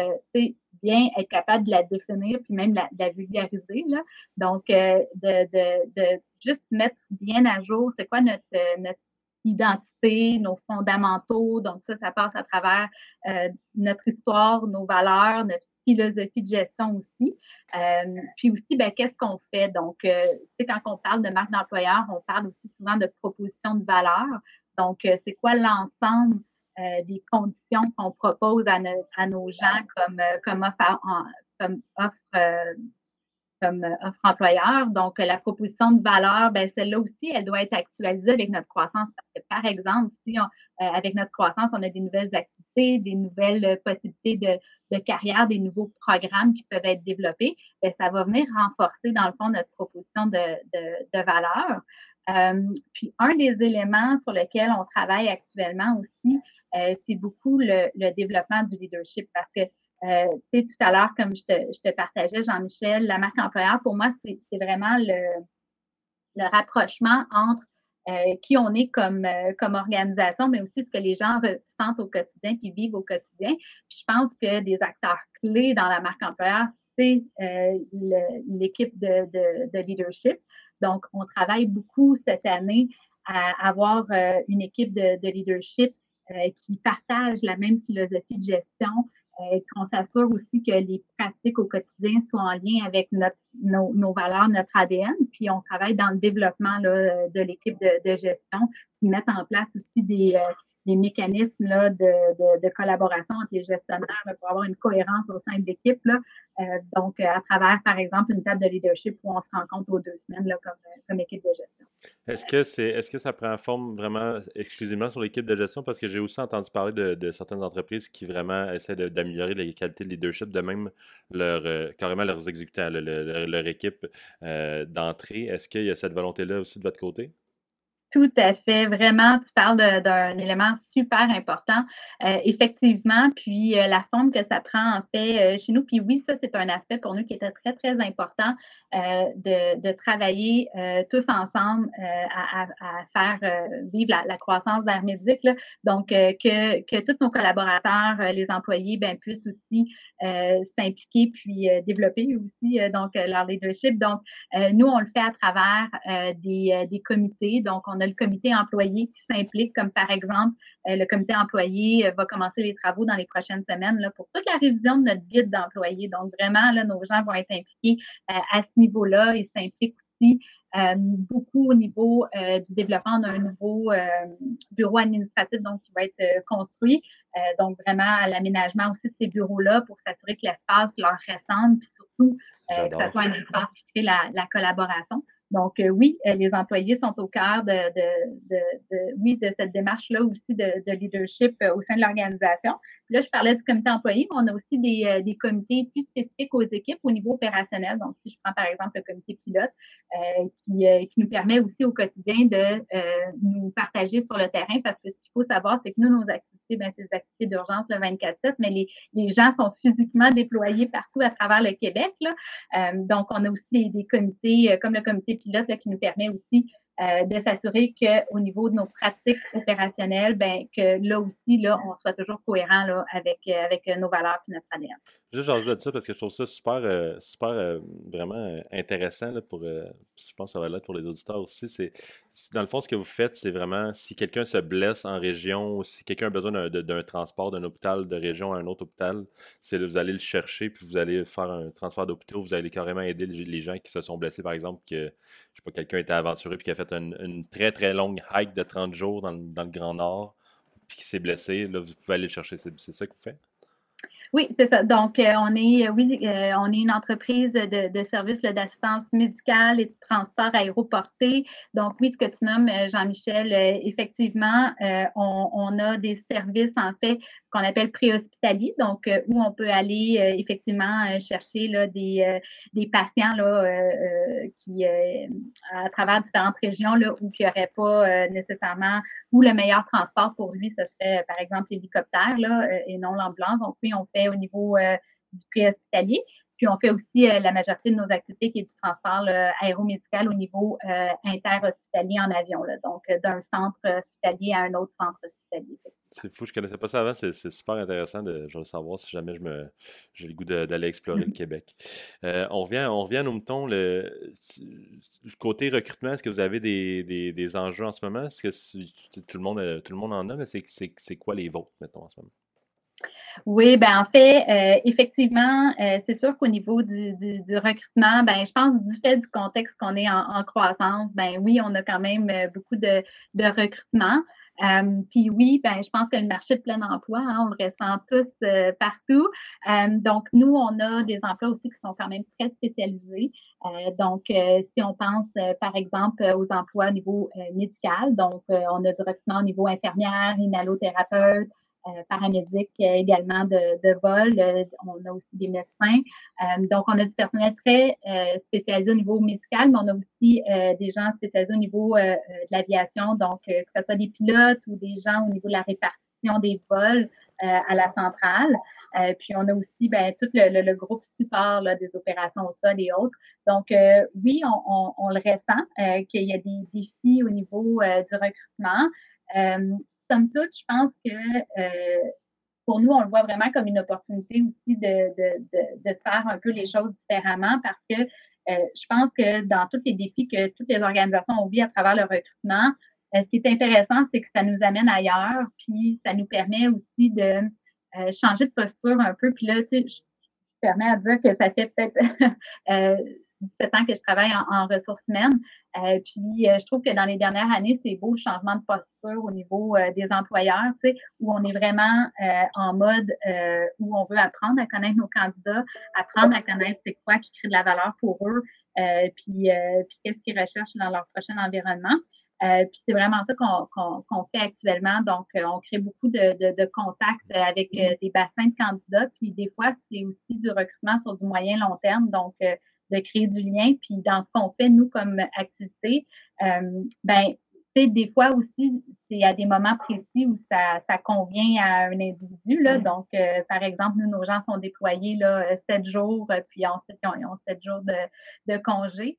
bien être capable de la définir puis même de la, vulgariser. Là. Donc, euh, de, de, de, juste mettre bien à jour c'est quoi notre, euh, notre identité, nos fondamentaux. Donc, ça, ça passe à travers euh, notre histoire, nos valeurs, notre philosophie de gestion aussi. puis aussi, ben, qu'est-ce qu'on fait? Donc, euh, quand on parle de marque d'employeur, on parle aussi souvent de proposition de valeur. Donc, c'est quoi l'ensemble euh, des conditions qu'on propose à, à, nos gens comme, euh, comme offre, comme offre, euh, comme offre employeur. Donc, la proposition de valeur, ben, celle-là aussi, elle doit être actualisée avec notre croissance. Parce que, par exemple, si avec notre croissance, on a des nouvelles activités, des nouvelles possibilités de, de carrière, des nouveaux programmes qui peuvent être développés, ben, ça va venir renforcer, dans le fond, notre proposition de, de, de valeur. Puis, un des éléments sur lesquels on travaille actuellement aussi, euh, c'est beaucoup le, le, développement du leadership parce que, euh, tu sais, tout à l'heure, comme je te, je te partageais, Jean-Michel, la marque employeur, pour moi, c'est vraiment le, le rapprochement entre euh, qui on est comme, euh, comme organisation, mais aussi ce que les gens ressentent au quotidien, qui vivent au quotidien. Puis je pense que des acteurs clés dans la marque employeur, c'est euh, l'équipe de, de, de, leadership. Donc, on travaille beaucoup cette année à avoir une équipe de, de leadership euh, qui partagent la même philosophie de gestion, euh, qu'on s'assure aussi que les pratiques au quotidien soient en lien avec nos, valeurs, notre ADN. Puis on travaille dans le développement de l'équipe de, gestion, qui mettent en place aussi des, euh, des mécanismes là, de, de, de, collaboration entre les gestionnaires pour avoir une cohérence au sein de l'équipe. Euh, donc, à travers, par exemple, une table de leadership où on se rencontre aux deux semaines là, comme, comme équipe de gestion. Est-ce que, c'est, est-ce que ça prend forme vraiment exclusivement sur l'équipe de gestion? Parce que j'ai aussi entendu parler de, certaines entreprises qui vraiment essaient d'améliorer la qualité de leadership, de même leur, euh, carrément leurs exécutants, leur, équipe euh, d'entrée. Est-ce qu'il y a cette volonté-là aussi de votre côté? Tout à fait. Vraiment, tu parles d'un élément super important. Euh, effectivement, puis euh, la forme que ça prend en fait euh, chez nous. Puis oui, ça, c'est un aspect pour nous qui était très, très important de, de, travailler tous ensemble à, à, faire vivre la, la croissance d'Hermédic. Donc, que, que tous nos collaborateurs, les employés, ben, puissent aussi s'impliquer puis développer aussi donc leur leadership. Donc, nous, on le fait à travers des, des comités. Donc, on a le comité employé qui s'implique, comme par exemple, euh, le comité employé euh, va commencer les travaux dans les prochaines semaines là, pour toute la révision de notre guide d'employés. Donc, vraiment, là, nos gens vont être impliqués euh, à ce niveau-là. Ils s'impliquent aussi beaucoup au niveau du développement d'un nouveau bureau administratif donc qui va être construit. donc vraiment à l'aménagement aussi de ces bureaux-là pour s'assurer que l'espace leur ressemble, puis surtout que ce soit un espace qui crée la, la collaboration. Donc, euh, oui, euh, les employés sont au cœur de, de, de, oui, de cette démarche-là aussi de, de, leadership euh, au sein de l'organisation. Là, je parlais du comité employé, mais on a aussi des, des comités plus spécifiques aux équipes au niveau opérationnel. Donc, si je prends par exemple le comité pilote, qui, qui nous permet aussi au quotidien de nous partager sur le terrain, parce que ce qu'il faut savoir, c'est que nous, nos activités, ben, c'est des activités d'urgence le 24-7, mais les, les gens sont physiquement déployés partout à travers le Québec. Là. donc, on a aussi des, des comités, comme le comité pilote qui nous permet aussi euh, de s'assurer qu'au niveau de nos pratiques opérationnelles, ben, que là aussi, là, on soit toujours cohérent là, avec, euh, avec nos valeurs et notre. Juste, j'ajoute ça parce que je trouve ça super, euh, super vraiment intéressant là, pour, je pense que ça va l'être pour les auditeurs aussi. C'est, dans le fond, ce que vous faites, c'est vraiment si quelqu'un se blesse en région ou si quelqu'un a besoin d'un, transport d'un hôpital de région à un autre hôpital, c'est vous allez le chercher puis vous allez faire un transfert d'hôpital, vous allez carrément aider les gens qui se sont blessés, par exemple, que je sais pas, quelqu'un était aventuré puis qui a fait une, très très longue hike de 30 jours dans, dans le Grand Nord puis qui s'est blessé, là, vous pouvez aller le chercher. C'est, ça que vous faites? Oui, c'est ça. Donc, euh, on est, euh, oui, euh, on est une entreprise de, services d'assistance médicale et de transport aéroporté. Donc, oui, ce que tu nommes, Jean-Michel, effectivement, on, a des services, en fait, qu'on appelle préhospitalier, donc où on peut aller effectivement chercher des patients là, qui, à travers différentes régions là, où il n'y aurait pas nécessairement, où le meilleur transport pour lui, ce serait par exemple l'hélicoptère là, et non l'ambulance. Donc, oui, on fait au niveau euh, du préhospitalier. Puis on fait aussi euh, la majorité de nos activités qui est du transport aéromédical au niveau euh, interhospitalier en avion, donc d'un centre hospitalier à un autre centre hospitalier. C'est fou, je ne connaissais pas ça avant, c'est super intéressant de je savoir si jamais je me j'ai le goût d'aller explorer le Québec. on revient, on revient à nos moutons, le, côté recrutement, est-ce que vous avez des, des, enjeux en ce moment? Est-ce que tout le monde tout le monde en a, mais c'est quoi les vôtres, mettons, en ce moment? Oui, ben en fait, euh, effectivement, euh, c'est sûr qu'au niveau du, du, recrutement, ben je pense du fait du contexte qu'on est en, croissance, ben oui, on a quand même euh, beaucoup de, de recrutement. Puis oui, ben je pense que le marché de plein emploi, hein, on le ressent tous partout. donc nous, on a des emplois aussi qui sont quand même très spécialisés. donc si on pense par exemple aux emplois au niveau médical, donc on a du recrutement au niveau infirmière, inhalothérapeute, euh, paramédics euh, également de, vol. Euh, on a aussi des médecins. donc, on a du personnel très spécialisé au niveau médical, mais on a aussi des gens spécialisés au niveau de l'aviation, donc que ce soit des pilotes ou des gens au niveau de la répartition des vols à la centrale. puis on a aussi ben, tout le, groupe support là, des opérations au sol et autres. Donc oui, on, on, le ressent qu'il y a des défis au niveau du recrutement somme toute, je pense que euh, pour nous, on le voit vraiment comme une opportunité aussi de, faire un peu les choses différemment parce que euh, je pense que dans tous les défis que toutes les organisations ont vu à travers le recrutement, euh, ce qui est intéressant, c'est que ça nous amène ailleurs, puis ça nous permet aussi de changer de posture un peu. Puis là, tu sais, je, je permets à dire que ça fait peut-être 17 ans que je travaille en, ressources humaines. Euh, puis, euh, je trouve que dans les dernières années, c'est beau le changement de posture au niveau euh, des employeurs, tu sais, où on est vraiment en mode où on veut apprendre à connaître nos candidats, apprendre à connaître c'est quoi qui crée de la valeur pour eux, puis, puis qu'est-ce qu'ils recherchent dans leur prochain environnement. puis c'est vraiment ça qu'on fait actuellement. Donc, on crée beaucoup de, de, contacts avec des bassins de candidats. Puis des fois, c'est aussi du recrutement sur du moyen long terme. Donc, de créer du lien. Puis dans ce qu'on fait, nous, comme activité, ben des fois aussi, c'est à des moments précis où ça, ça convient à un individu. Là. Donc, euh, par exemple, nous, nos gens sont déployés là, sept jours, euh, puis ensuite, ils ont, sept jours de, de congé.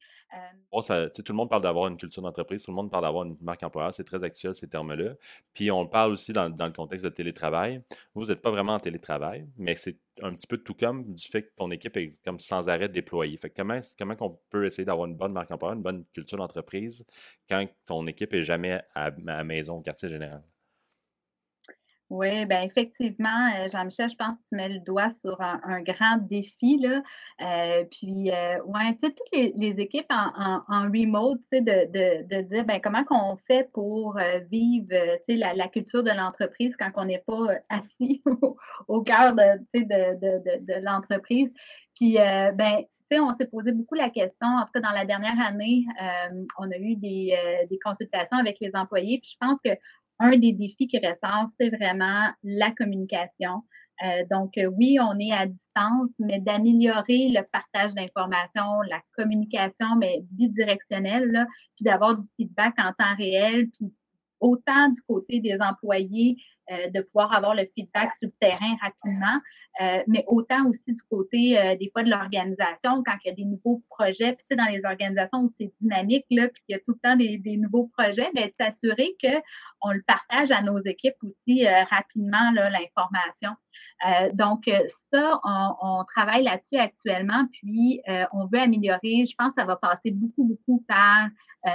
Ça, tout le monde parle d'avoir une culture d'entreprise, tout le monde parle d'avoir une marque employeur, c'est très actuel ces termes-là. Puis on parle aussi dans, le contexte de télétravail. Vous, n'êtes pas vraiment en télétravail, mais c'est un petit peu tout comme du fait que ton équipe est comme sans arrêt déployée. Fait comment, comment on peut essayer d'avoir une bonne marque employeur, une bonne culture d'entreprise quand ton équipe est jamais à, à maison, au quartier général? Oui, bien effectivement, euh, Jean-Michel, je pense que tu mets le doigt sur un, grand défi. Là. Euh, puis, euh, ouais, tu sais, toutes les, équipes en, remote, tu sais, de, de, de, dire ben, comment qu'on fait pour vivre tu sais, la, culture de l'entreprise quand on n'est pas assis au, cœur de, tu sais, de, de, de, l'entreprise. Puis, ben, tu sais, on s'est posé beaucoup la question. En tout cas, dans la dernière année, on a eu des, consultations avec les employés. Puis je pense que un des défis qui ressort, c'est vraiment la communication. Euh, donc, euh, oui, on est à distance, mais d'améliorer le partage d'informations, la communication, mais bidirectionnelle, puis d'avoir du feedback en temps réel, puis autant du côté des employés euh, de pouvoir avoir le feedback sur le terrain rapidement, euh, mais autant aussi du côté euh, des fois de l'organisation quand il y a des nouveaux projets, puis tu sais, dans les organisations où c'est dynamique là, puis qu'il y a tout le temps des, des nouveaux projets, bien, de s'assurer que on le partage à nos équipes aussi rapidement l'information. donc ça, on, on travaille là-dessus actuellement, puis on veut améliorer. Je pense que ça va passer beaucoup beaucoup par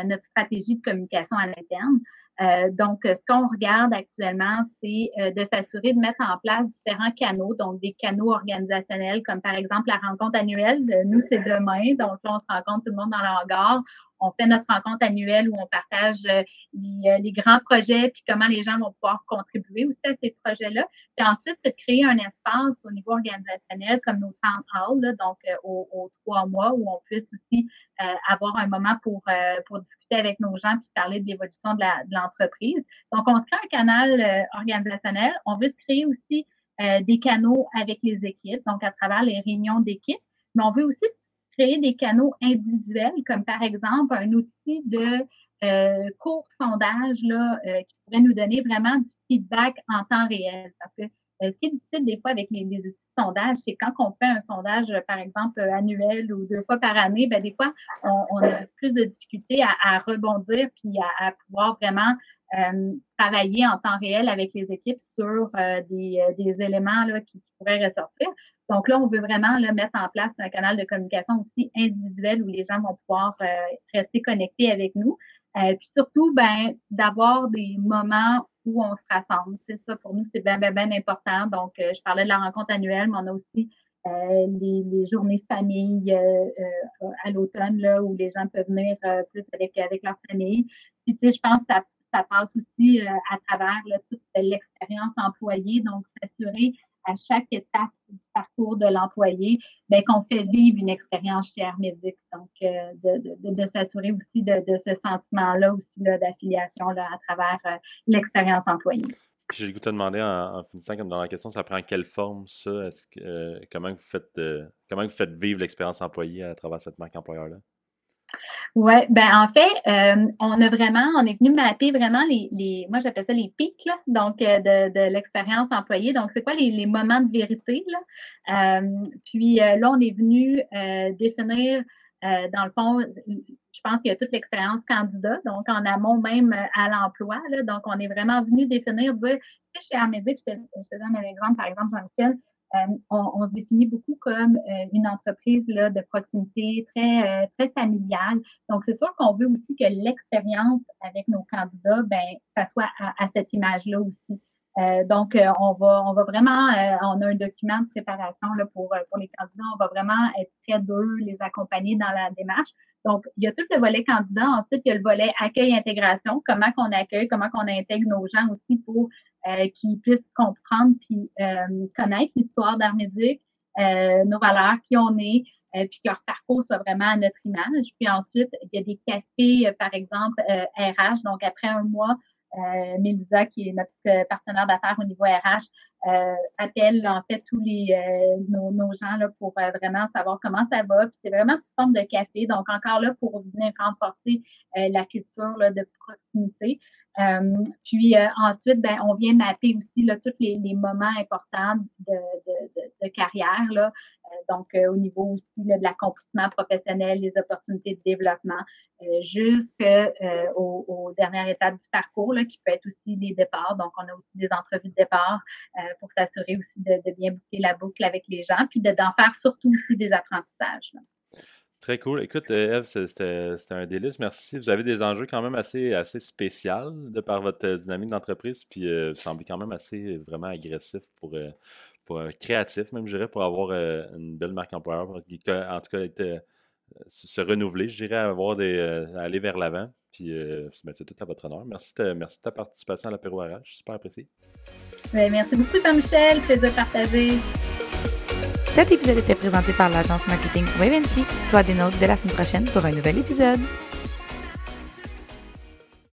notre stratégie de communication à l'interne. Euh, donc, ce qu'on regarde actuellement, c'est euh, de s'assurer de mettre en place différents canaux, donc des canaux organisationnels, comme par exemple la rencontre annuelle. Nous, c'est demain, donc là, on se rencontre tout le monde dans le on fait notre rencontre annuelle où on partage euh, euh, les, grands projets puis comment les gens vont pouvoir contribuer aussi à ces projets-là. Puis ensuite, c'est créer un espace au niveau organisationnel comme nos town halls, donc euh, aux, trois mois où on puisse aussi avoir un moment pour, pour discuter avec nos gens puis parler de l'évolution de l'entreprise. donc, on se crée un canal organisationnel. On veut se créer aussi des canaux avec les équipes, donc à travers les réunions d'équipe. Mais on veut aussi créer des canaux individuels, comme par exemple un outil de euh, court sondage là, euh, qui pourrait nous donner vraiment du feedback en temps réel. Parce que euh, ce qui est difficile des fois avec les, outils de sondage, c'est quand on fait un sondage, par exemple, annuel ou deux fois par année, ben, des fois, on, a plus de difficultés à, rebondir puis à, pouvoir vraiment travailler en temps réel avec les équipes sur des, des, éléments là, qui, pourraient ressortir. Donc là, on veut vraiment là, mettre en place un canal de communication aussi individuel où les gens vont pouvoir euh, rester connectés avec nous. Euh, puis surtout, ben, d'avoir des moments où on se rassemble. C'est ça, pour nous, c'est bien, bien, bien important. Donc, euh, je parlais de la rencontre annuelle, mais on a aussi les, les, journées famille à l'automne, là, où les gens peuvent venir plus avec, avec leur famille. Puis, tu sais, je pense que ça, ça passe aussi à travers là, toute l'expérience employée. Donc, s'assurer à chaque étape du parcours de l'employé, ben, qu'on fait vivre une expérience chez Hermédic. Donc, euh, de, s'assurer aussi de, ce sentiment-là aussi d'affiliation à travers euh, l'expérience employée. J'ai le goût de te demander en, finissant comme dans la question, ça prend quelle forme ça? Euh, comment, vous faites, comment vous faites vivre l'expérience employée à travers cette marque employeur-là? Oui, ben en fait, euh, on a vraiment, on est venu mapper vraiment les, les moi j'appelle ça les pics, là, donc euh, de, de l'expérience employée. Donc, c'est quoi les, les, moments de vérité? Là? Euh, puis là, on est venu définir, dans le fond, je pense qu'il y a toute l'expérience candidat, donc en amont même à l'emploi. Donc, on est vraiment venu définir, dire, chez Armédic, je te, je te donne un exemple, par exemple, Jean-Michel, euh, on, se définit beaucoup comme euh, une entreprise là, de proximité très, euh, très familiale. Donc, c'est sûr qu'on veut aussi que l'expérience avec nos candidats, ben, ça soit à, cette image-là aussi. donc, on va, on va vraiment, on a un document de préparation là, pour, pour les candidats. On va vraiment être près d'eux, les accompagner dans la démarche. Donc, il y a tout le volet candidat. Ensuite, il y a le volet accueil-intégration. Comment qu'on accueille, comment qu'on intègre nos gens aussi pour euh, qu'ils puissent comprendre puis euh, connaître l'histoire d'Armédic, euh, nos valeurs, qui on est, puis que leur parcours soit vraiment à notre image. Puis ensuite, il y a des cafés, par exemple, RH. Donc, après un mois, euh, Mélisa, qui est notre euh, partenaire d'affaires au niveau RH, euh, appelle en fait tous les euh, nos, nos, gens là, pour vraiment savoir comment ça va. Puis c'est vraiment sous forme de café. Donc encore là pour venir renforcer la culture là, de proximité. Puis ensuite, ben, on vient mapper aussi là, tous les, les moments importants de, de, de, de carrière. Là. donc au niveau aussi là, de l'accomplissement professionnel, les opportunités de développement, jusqu'aux aux dernières étapes du parcours, là, qui peut être aussi les départs. Donc on a aussi des entrevues de départ pour s'assurer aussi de, bien boucler la boucle avec les gens, puis d'en faire surtout aussi des apprentissages. Très cool. Écoute, euh, Eve, c'était un délice. Merci. Vous avez des enjeux quand même assez, assez spéciaux de par votre euh, dynamique d'entreprise, puis euh, vous semblez quand même assez vraiment agressif pour, pour créatif, même je dirais, pour avoir une belle marque employeur, en tout cas se renouveler, je dirais, avoir des, aller vers l'avant. Puis c'est tout à votre honneur. Merci de, merci ta participation à l'apéro RH. Super apprécié. Ben, merci beaucoup, Jean-Michel. Plaisir partager. Cet épisode était présenté par l'agence marketing Wavency. Soit des notes dès la semaine prochaine pour un nouvel épisode.